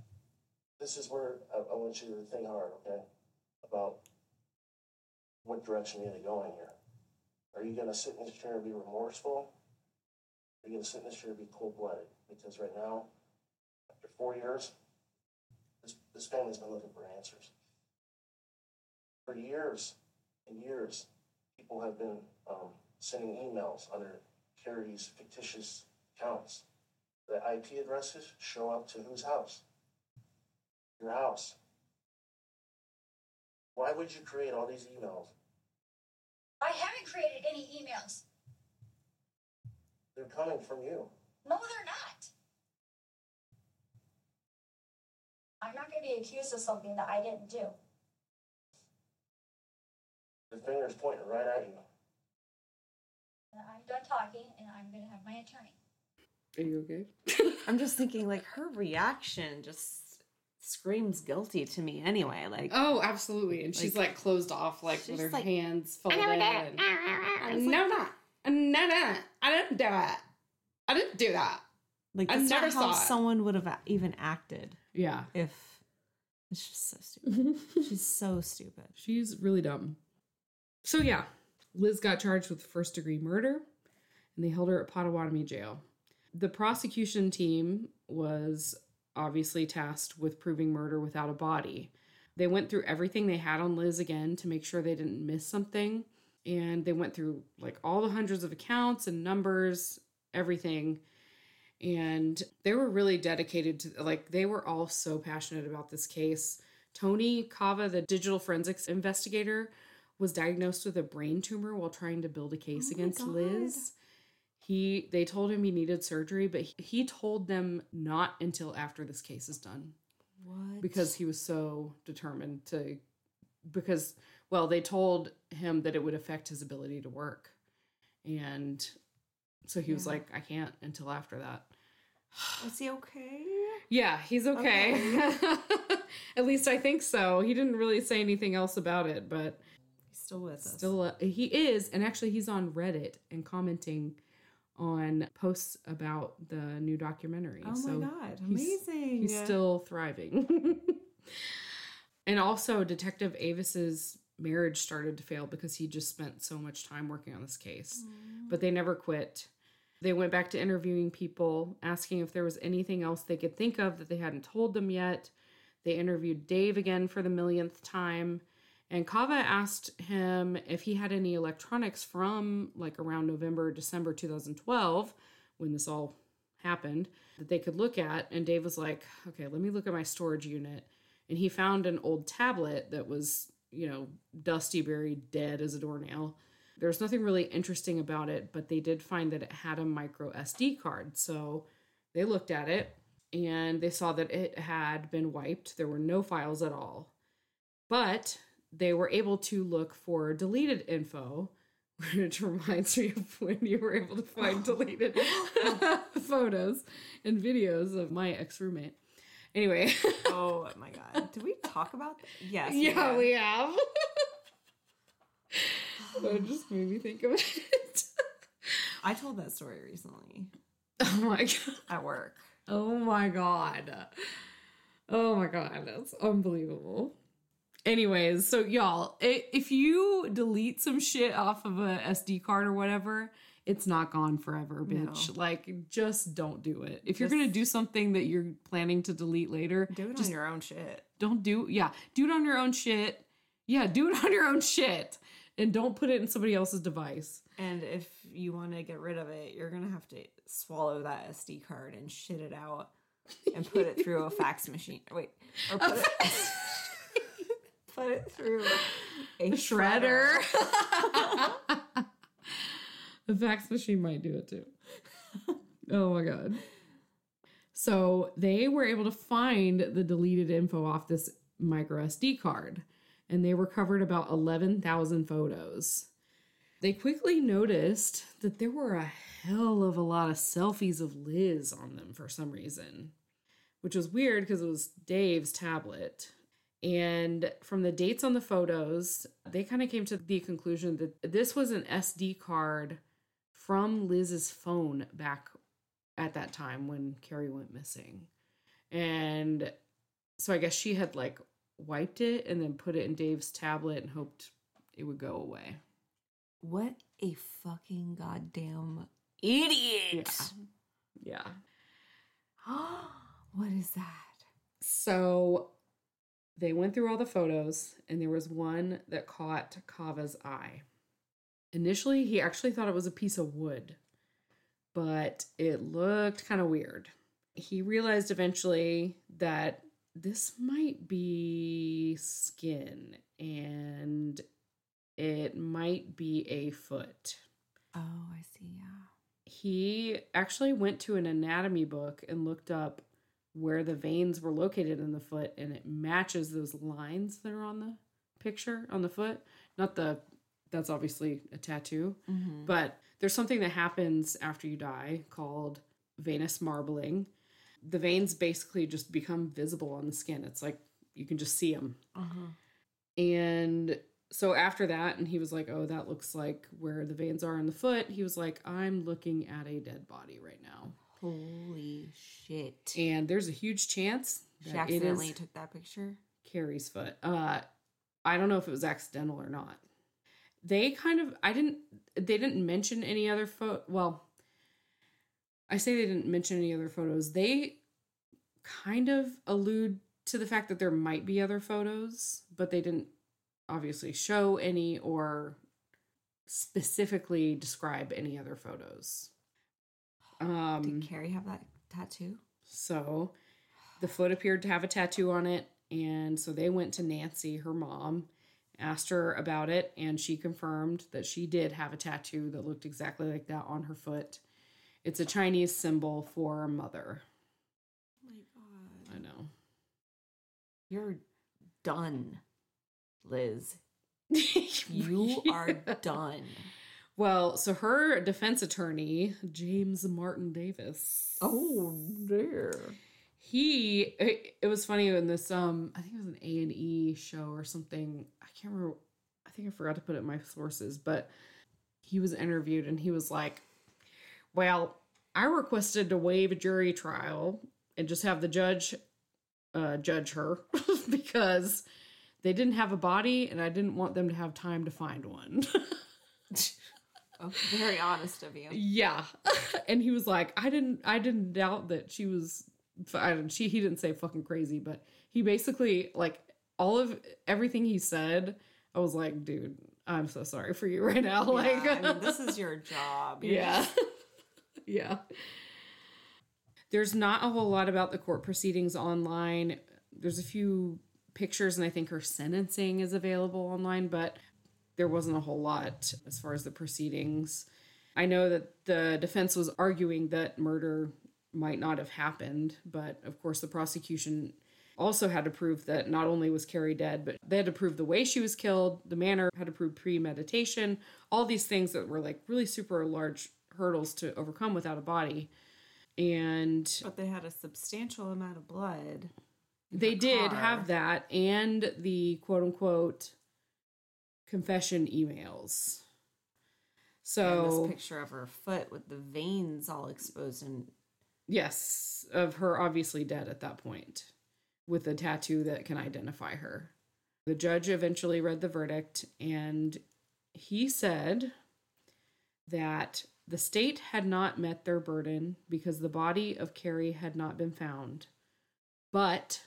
This is where I, I want you to think hard, okay? About what direction you're going to go in here. Are you going to sit in this chair and be remorseful? Are you going to sit in this chair and be cold blooded? Because right now, after four years, this, family's been looking for answers. For years and years, people have been um, sending emails under Cari's fictitious accounts. The IP addresses show up to whose house? Your house. Why would you create all these emails? I haven't created any emails. They're coming from you. No, they're not. I'm not going to be accused of something that I didn't do. The finger's pointing right at you. And I'm done talking, and I'm going to have my attorney. Are you okay? I'm just thinking, like, her reaction just screams guilty to me anyway. Like, Oh, absolutely. And she's like, closed off, like with her like, hands folded. I never did. and- ah, ah, ah, It's no, no, no, no, I didn't do it. I didn't do that. like I never not how saw someone would have even acted Yeah, if it's just so stupid. She's so stupid. she's really dumb. So yeah, Liz got charged with first degree murder, and they held her at Pottawattamie jail. The prosecution team was obviously tasked with proving murder without a body. They went through everything they had on Liz again to make sure they didn't miss something. And they went through like all the hundreds of accounts and numbers, everything. And they were really dedicated to, like, they were all so passionate about this case. Tony Kava, the digital forensics investigator, was diagnosed with a brain tumor while trying to build a case Oh against Liz. He they told him he needed surgery, but he, he told them not until after this case is done What? because he was so determined to because well they told him that it would affect his ability to work and so he was like i can't until after that is he okay? yeah he's okay, at least i think so he didn't really say anything else about it but He's still with us. still uh, he is and actually he's on reddit and commenting on posts about the new documentary Oh so my god! Amazing. He's still thriving. and also, Detective Avis's marriage started to fail because he just spent so much time working on this case. But they never quit. They went back to interviewing people, asking if there was anything else they could think of that they hadn't told them yet. They interviewed Dave again for the millionth time. And Kava asked him if he had any electronics from like around November, December 2012, when this all happened, that they could look at. And Dave was like, okay, let me look at my storage unit. And he found an old tablet that was, you know, dusty, buried, dead as a doornail. There's nothing really interesting about it, but they did find that it had a micro SD card. So they looked at it and they saw that it had been wiped. There were no files at all. But they were able to look for deleted info, which reminds me of when you were able to find deleted photos and videos of my ex roommate. Anyway, Oh my god! Did we talk about? That? Yes. yeah, did. we have. That just made me think of it. I told that story recently oh my god. at work. Oh my god. Oh my god, that's unbelievable. Anyways, so y'all, if you delete some shit off of a SD card or whatever, it's not gone forever, bitch. No. Like, just don't do it. If you're gonna do something that you're planning to delete later, Do it just on your own shit. don't do yeah, do it on your own shit. Yeah, do it on your own shit. And don't put it in somebody else's device. And if you want to get rid of it, you're gonna have to swallow that SD card and shit it out and put it through a fax machine. Wait, or put it put it through a Shredder. shredder. the fax machine might do it too. oh my god. So they were able to find the deleted info off this micro SD card, and they recovered about 11,000 photos. They quickly noticed that there were a hell of a lot of selfies of Liz on them for some reason, which was weird because it was Dave's tablet. And from the dates on the photos, they kind of came to the conclusion that this was an SD card from Liz's phone back at that time when Cari went missing. And so I guess she had like wiped it and then put it in Dave's tablet and hoped it would go away. What a fucking goddamn idiot! Yeah. what is that? So they went through all the photos, and there was one that caught Kava's eye. Initially, he actually thought it was a piece of wood, but it looked kind of weird. He realized eventually that this might be skin and it might be a foot. Oh, I see. Yeah. He actually went to an anatomy book and looked up where the veins were located in the foot and it matches those lines that are on the picture on the foot. Not the that's obviously a tattoo, Mm-hmm. but there's something that happens after you die called venous marbling. The veins basically just become visible on the skin. It's like you can just see them. Uh-huh. And so after that, and he was like, Oh, that looks like where the veins are in the foot. He was like, I'm looking at a dead body right now. Holy shit! And there's a huge chance She that it accidentally took that picture. Cari's foot. Uh, I don't know if it was accidental or not. They kind of, I didn't, they didn't mention any other photo. Well, I say they didn't mention any other photos. They kind of allude to the fact that there might be other photos, but they didn't obviously show any or specifically describe any other photos. Um, Did Cari have that tattoo? so the foot appeared to have a tattoo on it. And so they went to Nancy, her mom, asked her about it, and she confirmed that she did have a tattoo that looked exactly like that on her foot. It's a Chinese symbol for mother. Oh my god! I know. You're done, Liz. You are done. Well, so her defense attorney, James Martin Davis. Oh dear. he it, it was funny in this um i think it was an a&e show or something i can't remember i think i forgot to put it in my sources but he was interviewed and he was like well i requested to waive a jury trial and just have the judge uh judge her because they didn't have a body and i didn't want them to have time to find one Oh, very honest of you. Yeah. and he was like, I didn't I didn't doubt that she was I don't she he didn't say fucking crazy, but he basically like all of everything he said, I was like, dude, I'm so sorry for you right now. Like I mean, this is your job. You're Yeah. just- yeah. There's not a whole lot about the court proceedings online. There's a few pictures and I think her sentencing is available online, but there wasn't a whole lot as far as the proceedings. I know that the defense was arguing that murder might not have happened, but of course the prosecution also had to prove that not only was Cari dead, but they had to prove the way she was killed, the manner, had to prove premeditation, all these things that were like really super large hurdles to overcome without a body. And But they had a substantial amount of blood. they her did car. have that and the quote unquote confession emails. And So this picture of her foot with the veins all exposed and Yes, of her obviously dead at that point with a tattoo that can identify her. The judge eventually read the verdict and he said that The state had not met their burden because the body of Cari had not been found. But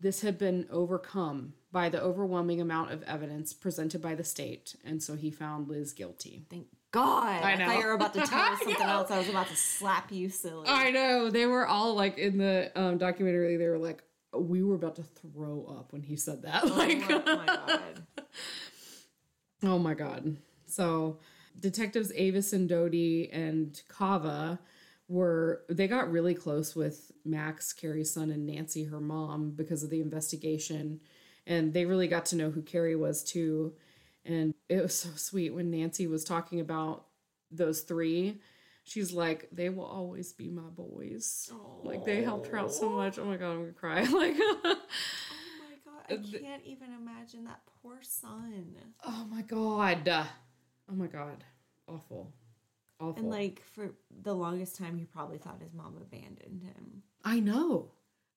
this had been overcome by the overwhelming amount of evidence presented by the state, and so he found Liz guilty. Thank God. I I, know. thought you were about to tell us something else. I was about to slap you silly. I know. They were all like in the um, documentary, they were like, we were about to throw up when he said that. Like, oh my God. Oh my god. So detectives Avis and Doty and Kava were they got really close with Max, Cari's son, and Nancy, her mom, because of the investigation. And they really got to know who Cari was too. And it was so sweet when Nancy was talking about those three. She's like, they will always be my boys. Like they helped her out so much. Oh my god, I'm gonna cry. Oh like Oh my God. I can't even imagine that poor son. Oh my god. Oh my god. Awful. Awful. And like for the longest time, he probably thought his mom abandoned him. I know.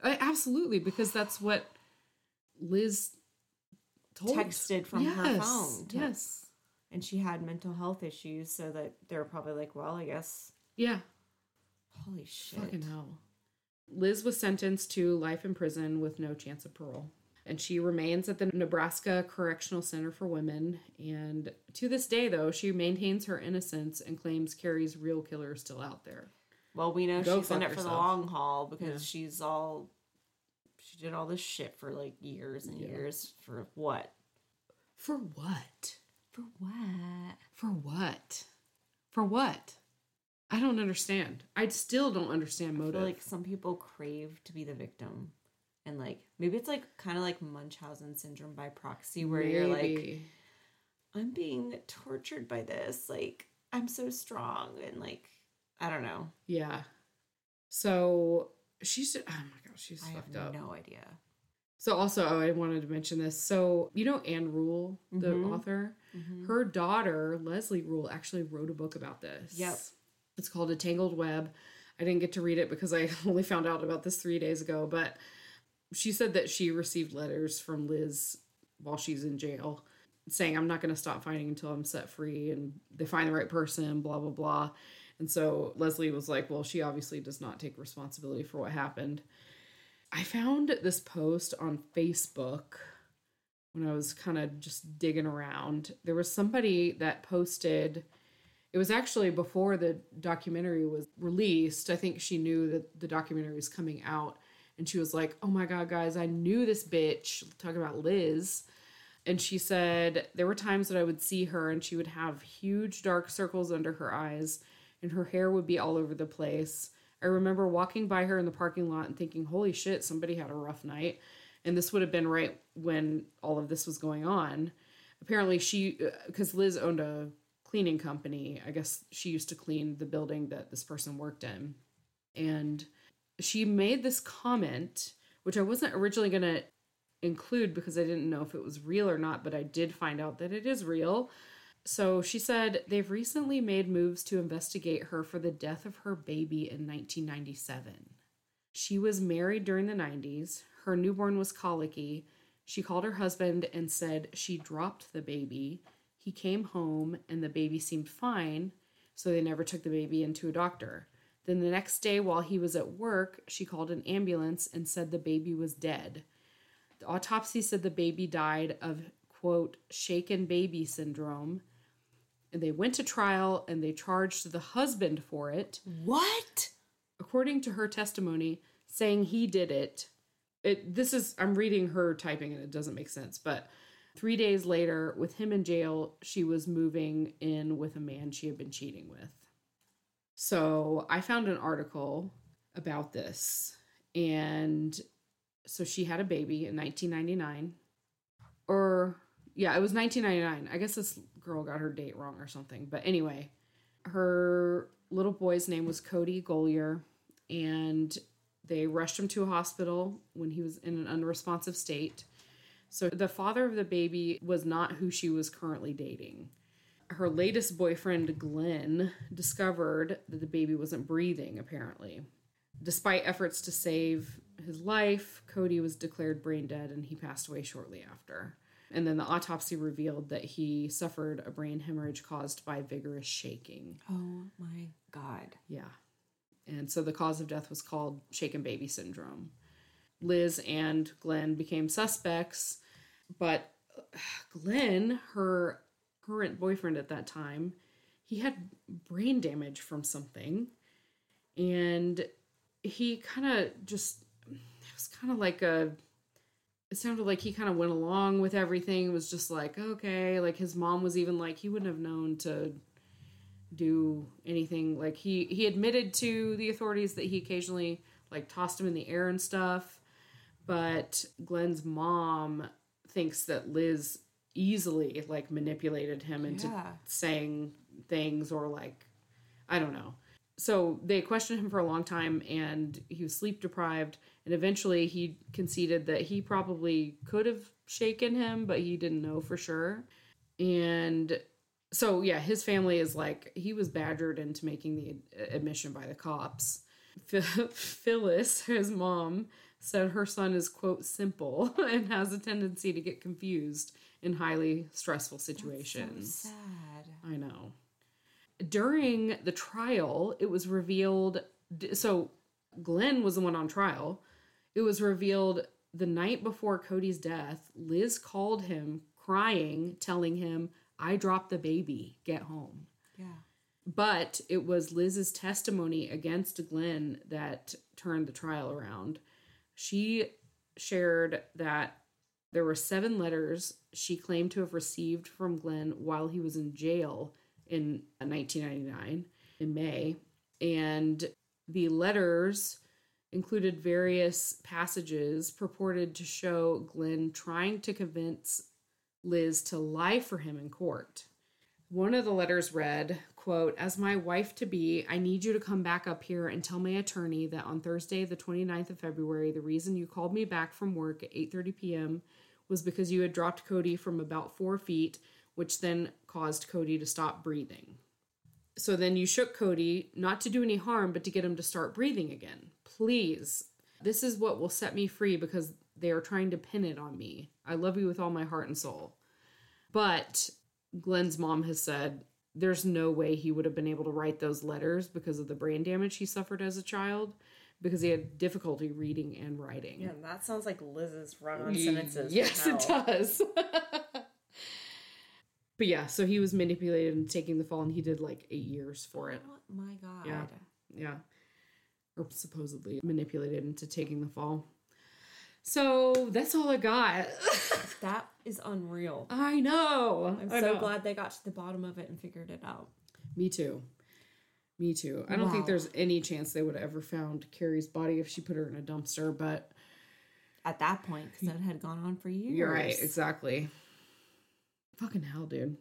I, absolutely, because that's what Liz told. Texted from her phone to- Yes. And she had mental health issues, so that they were probably like, well, I guess. Yeah. Holy shit. Fucking hell. Liz was sentenced to life in prison with no chance of parole. And she remains at the Nebraska Correctional Center for Women. And to this day, though, she maintains her innocence and claims Cari's real killer is still out there. Well, we know Go she's in it for the long haul because Yeah. she's all. She did all this shit for like years and Yeah. years. For what? For what? For what? For what? For what? I don't understand. I still don't understand I motive. feel like some people crave to be the victim. And like maybe it's like kind of like Munchausen syndrome by proxy where you're like I'm being tortured by this. Like I'm so strong and like I don't know. yeah. So she's oh my gosh, she's I have fucked up. no idea. So also, oh, I wanted to mention this. So you know Ann Rule, the Mhm. author, Mhm. her daughter Leslie Rule actually wrote a book about this. Yep. It's called A Tangled Web. I didn't get to read it because I only found out about this three days ago, but she said that she received letters from Liz while she's in jail saying, I'm not going to stop fighting until I'm set free and they find the right person, blah, blah, blah. And so Leslie was like, Well, she obviously does not take responsibility for what happened. I found this post on Facebook when I was kind of just digging around. There was somebody that posted, it was actually before the documentary was released. I think she knew that the documentary was coming out. And she was like, Oh my God, guys, I knew this bitch, talking about Liz. And she said there were times that I would see her and she would have huge dark circles under her eyes and her hair would be all over the place. I remember walking by her in the parking lot and thinking, holy shit, somebody had a rough night. And this would have been right when all of this was going on. Apparently, she, uh, because Liz owned a cleaning company, I guess she used to clean the building that this person worked in. And she made this comment, which I wasn't originally going to include because I didn't know if it was real or not, but I did find out that it is real. So she said they've recently made moves to investigate her for the death of her baby in 1997. She was married during the 90s. Her newborn was colicky. She called her husband and said she dropped the baby. He came home and the baby seemed fine, so they never took the baby into a doctor. Then the next day, while he was at work, she called an ambulance and said the baby was dead. The autopsy said the baby died of, quote, shaken baby syndrome. And they went to trial and they charged the husband for it. What? According to her testimony, saying he did it. It this is I'm reading her typing and it doesn't make sense, but 3 days later with him in jail, she was moving in with a man she had been cheating with. So, I found an article about this and so she had a baby in 1999 or yeah it was 1999 i guess this girl got her date wrong or something but anyway her little boy's name was cody Golyar and they rushed him to a hospital when he was in an unresponsive state. So the father of the baby was not who she was currently dating her latest boyfriend glenn discovered that the baby wasn't breathing apparently Despite efforts to save his life, Cody was declared brain dead and he passed away shortly after. And then the autopsy revealed that he suffered a brain hemorrhage caused by vigorous shaking. Oh my god. Yeah. And so the cause of death was called shaken baby syndrome. Liz and Glenn became suspects, but Glenn, her current boyfriend at that time, he had brain damage from something. And he kind of just, it was kind of like a, it sounded like he kind of went along with everything. It was just like, okay. Like his mom was even like, he wouldn't have known to do anything like he he admitted to the authorities that he occasionally like tossed him in the air and stuff but glenn's mom thinks that liz easily like manipulated him into Yeah. saying things or like i don't know. So they questioned him for a long time and he was sleep deprived and eventually he conceded that he probably could have shaken him but he didn't know for sure. And so yeah his family is like he was badgered into making the admission by the cops. Ph- phyllis his mom said her son is quote simple and has a tendency to get confused in highly stressful situations So sad. I know. During the trial, it was revealed. So, Glenn was the one on trial. It was revealed the night before Cody's death, Liz called him crying, telling him, I dropped the baby, get home. Yeah. But it was Liz's testimony against Glenn that turned the trial around. She shared that there were seven letters she claimed to have received from Glenn while he was in jail in 1999 in May. And the letters included various passages purported to show Glenn trying to convince Liz to lie for him in court. One of the letters read, quote, As my wife to be, I need you to come back up here and tell my attorney that on Thursday, the 29th of February, the reason you called me back from work at 8:30 p.m. was because you had dropped Cody from about four feet, which then caused Cody to stop breathing. So then you shook Cody, not to do any harm, but to get him to start breathing again. Please. This is what will set me free because they are trying to pin it on me. I love you with all my heart and soul. But Glenn's mom has said there's no way he would have been able to write those letters because of the brain damage he suffered as a child because he had difficulty reading and writing. Yeah, that sounds like Liz's run on sentences. Yes, it does. but yeah, so he was manipulated and taking the fall, and he did like eight years for it. Oh my god. Yeah. Yeah. Or supposedly manipulated into taking the fall. So that's all I got. That is unreal. I know. I'm I so know. glad they got to the bottom of it and figured it out. Me too. Me too. I don't think there's any chance they would have ever found Cari's body if she put her in a dumpster, but At that point, because it had gone on for years. you're right. Exactly. Fucking hell, dude.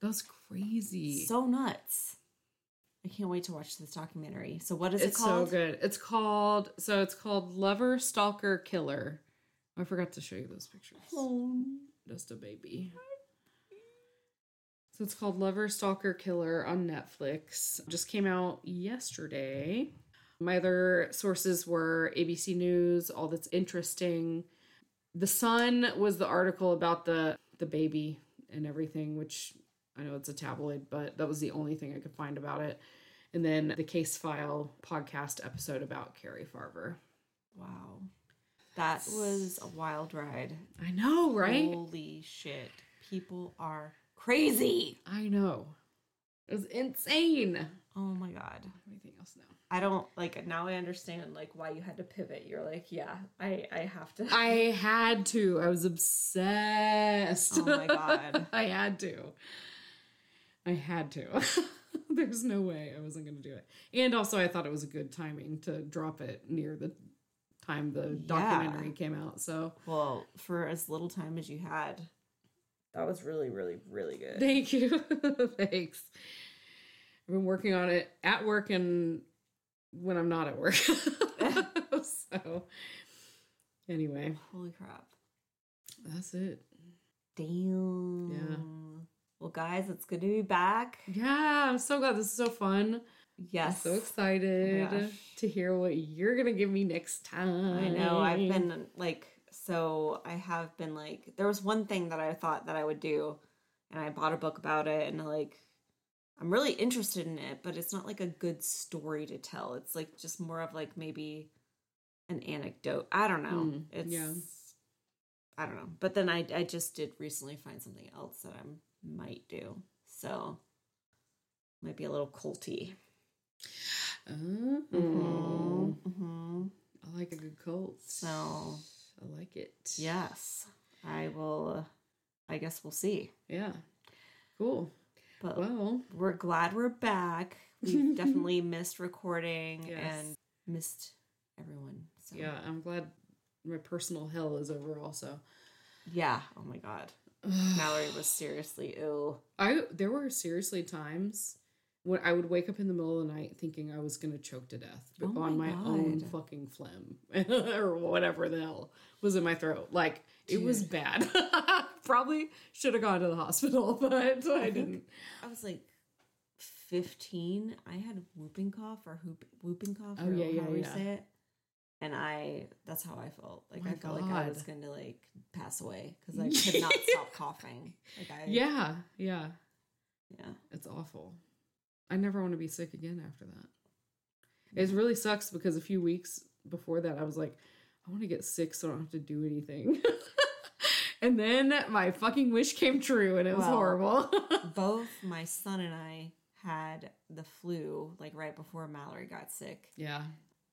That's crazy. So nuts. I can't wait to watch this documentary. So what is it's it called? It's so good. It's called so it's called Lover Stalker Killer. I forgot to show you those pictures. Oh, Just a baby. So it's called Lover Stalker Killer on Netflix. Just came out yesterday. My other sources were ABC News, All That's Interesting. The Sun was the article about the the baby and everything, which I know it's a tabloid, but that was the only thing I could find about it. And then the Case File podcast episode about Cari Farver. wow. That was a wild ride. I know, right? Holy shit. People are crazy. I know. It was insane. Oh my god. Anything else now? I don't like now I understand like why you had to pivot. You're like, yeah, I I have to I had to. I was obsessed. Oh my God. I had to. I had to. There's no way I wasn't going to do it. And also, I thought it was a good timing to drop it near the time the documentary came out. So Well, for as little time as you had, that was really, really, really good. thank you. Thanks. I've been working on it at work and when I'm not at work. so, anyway, Holy crap. that's it. Damn. Yeah. Well, guys, it's good to be back. Yeah, I'm so glad this is so fun. Yes. I'm so excited oh gosh. to hear what you're gonna give me next time. I know. I've been like so I have been like, there was one thing that I thought that I would do, and I bought a book about it, and like, I'm really interested in it, but it's not like a good story to tell. It's like just more of like maybe an anecdote. I don't know. Mm, it's yeah. I don't know. But then I I just did recently find something else that I might do. So might be a little culty. Oh, Mm-hmm. I like a good cult. So I like it. yes, I will. Uh, I guess we'll see. Yeah. Cool. But Well, we're glad we're back. We've definitely missed recording Yes. and missed everyone. So yeah, I'm glad my personal hell is over also. yeah. Oh my god, Mallory was seriously ill. I there were seriously times when I would wake up in the middle of the night thinking I was gonna choke to death Oh on my my, own fucking phlegm or whatever the hell was in my throat. Like it was bad. Probably should have gone to the hospital, but I didn't. I was like 15. I had whooping cough or hoop, whooping cough. Oh, or yeah, yeah, you yeah. say it. And I, that's how I felt. Like I felt like I was going to like pass away because I could not stop coughing. Like I, Yeah, yeah, yeah. it's awful. I never want to be sick again after that. It really sucks because a few weeks before that, I was like, I want to get sick so I don't have to do anything. and then my fucking wish came true and it was Well, horrible. Both my son and I had the flu like right before Mallory got sick, yeah.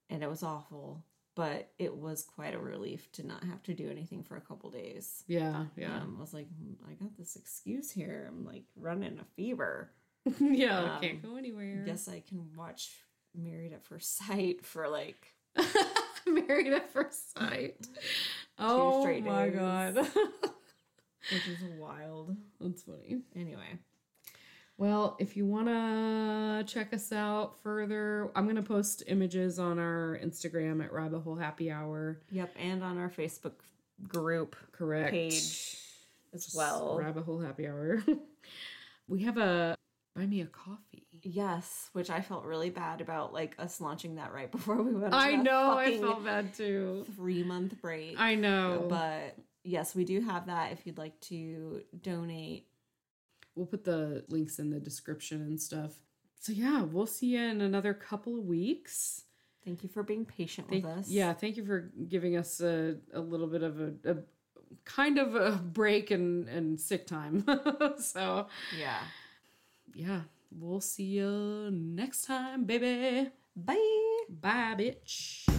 and it was awful. But it was quite a relief to not have to do anything for a couple days. Yeah. Yeah. Um, I was like, "Hmm, I got this excuse here. I'm like running a fever. yeah. um, I can't go anywhere. Guess I can watch Married at First Sight for like Married at first sight. Oh my days. god. which is wild. That's funny. Anyway, Well, if you want to check us out further, I'm going to post images on our Instagram at Rabbit Hole Happy Hour. yep, and on our Facebook group Correct. page as well. Rabbit Hole Happy Hour. we have a buy me a coffee. Yes, which I felt really bad about, like us launching that right before we went. I know. I felt bad too. Three month break. I know. but yes, we do have that. If you'd like to donate, We'll put the links in the description and stuff. So yeah, we'll see you in another couple of weeks. thank you for being patient Thank, with us. Yeah, thank you for giving us a, a little bit of a, a kind of a break and, and sick time. so yeah. Yeah, we'll see you next time, baby. Bye. Bye, bitch.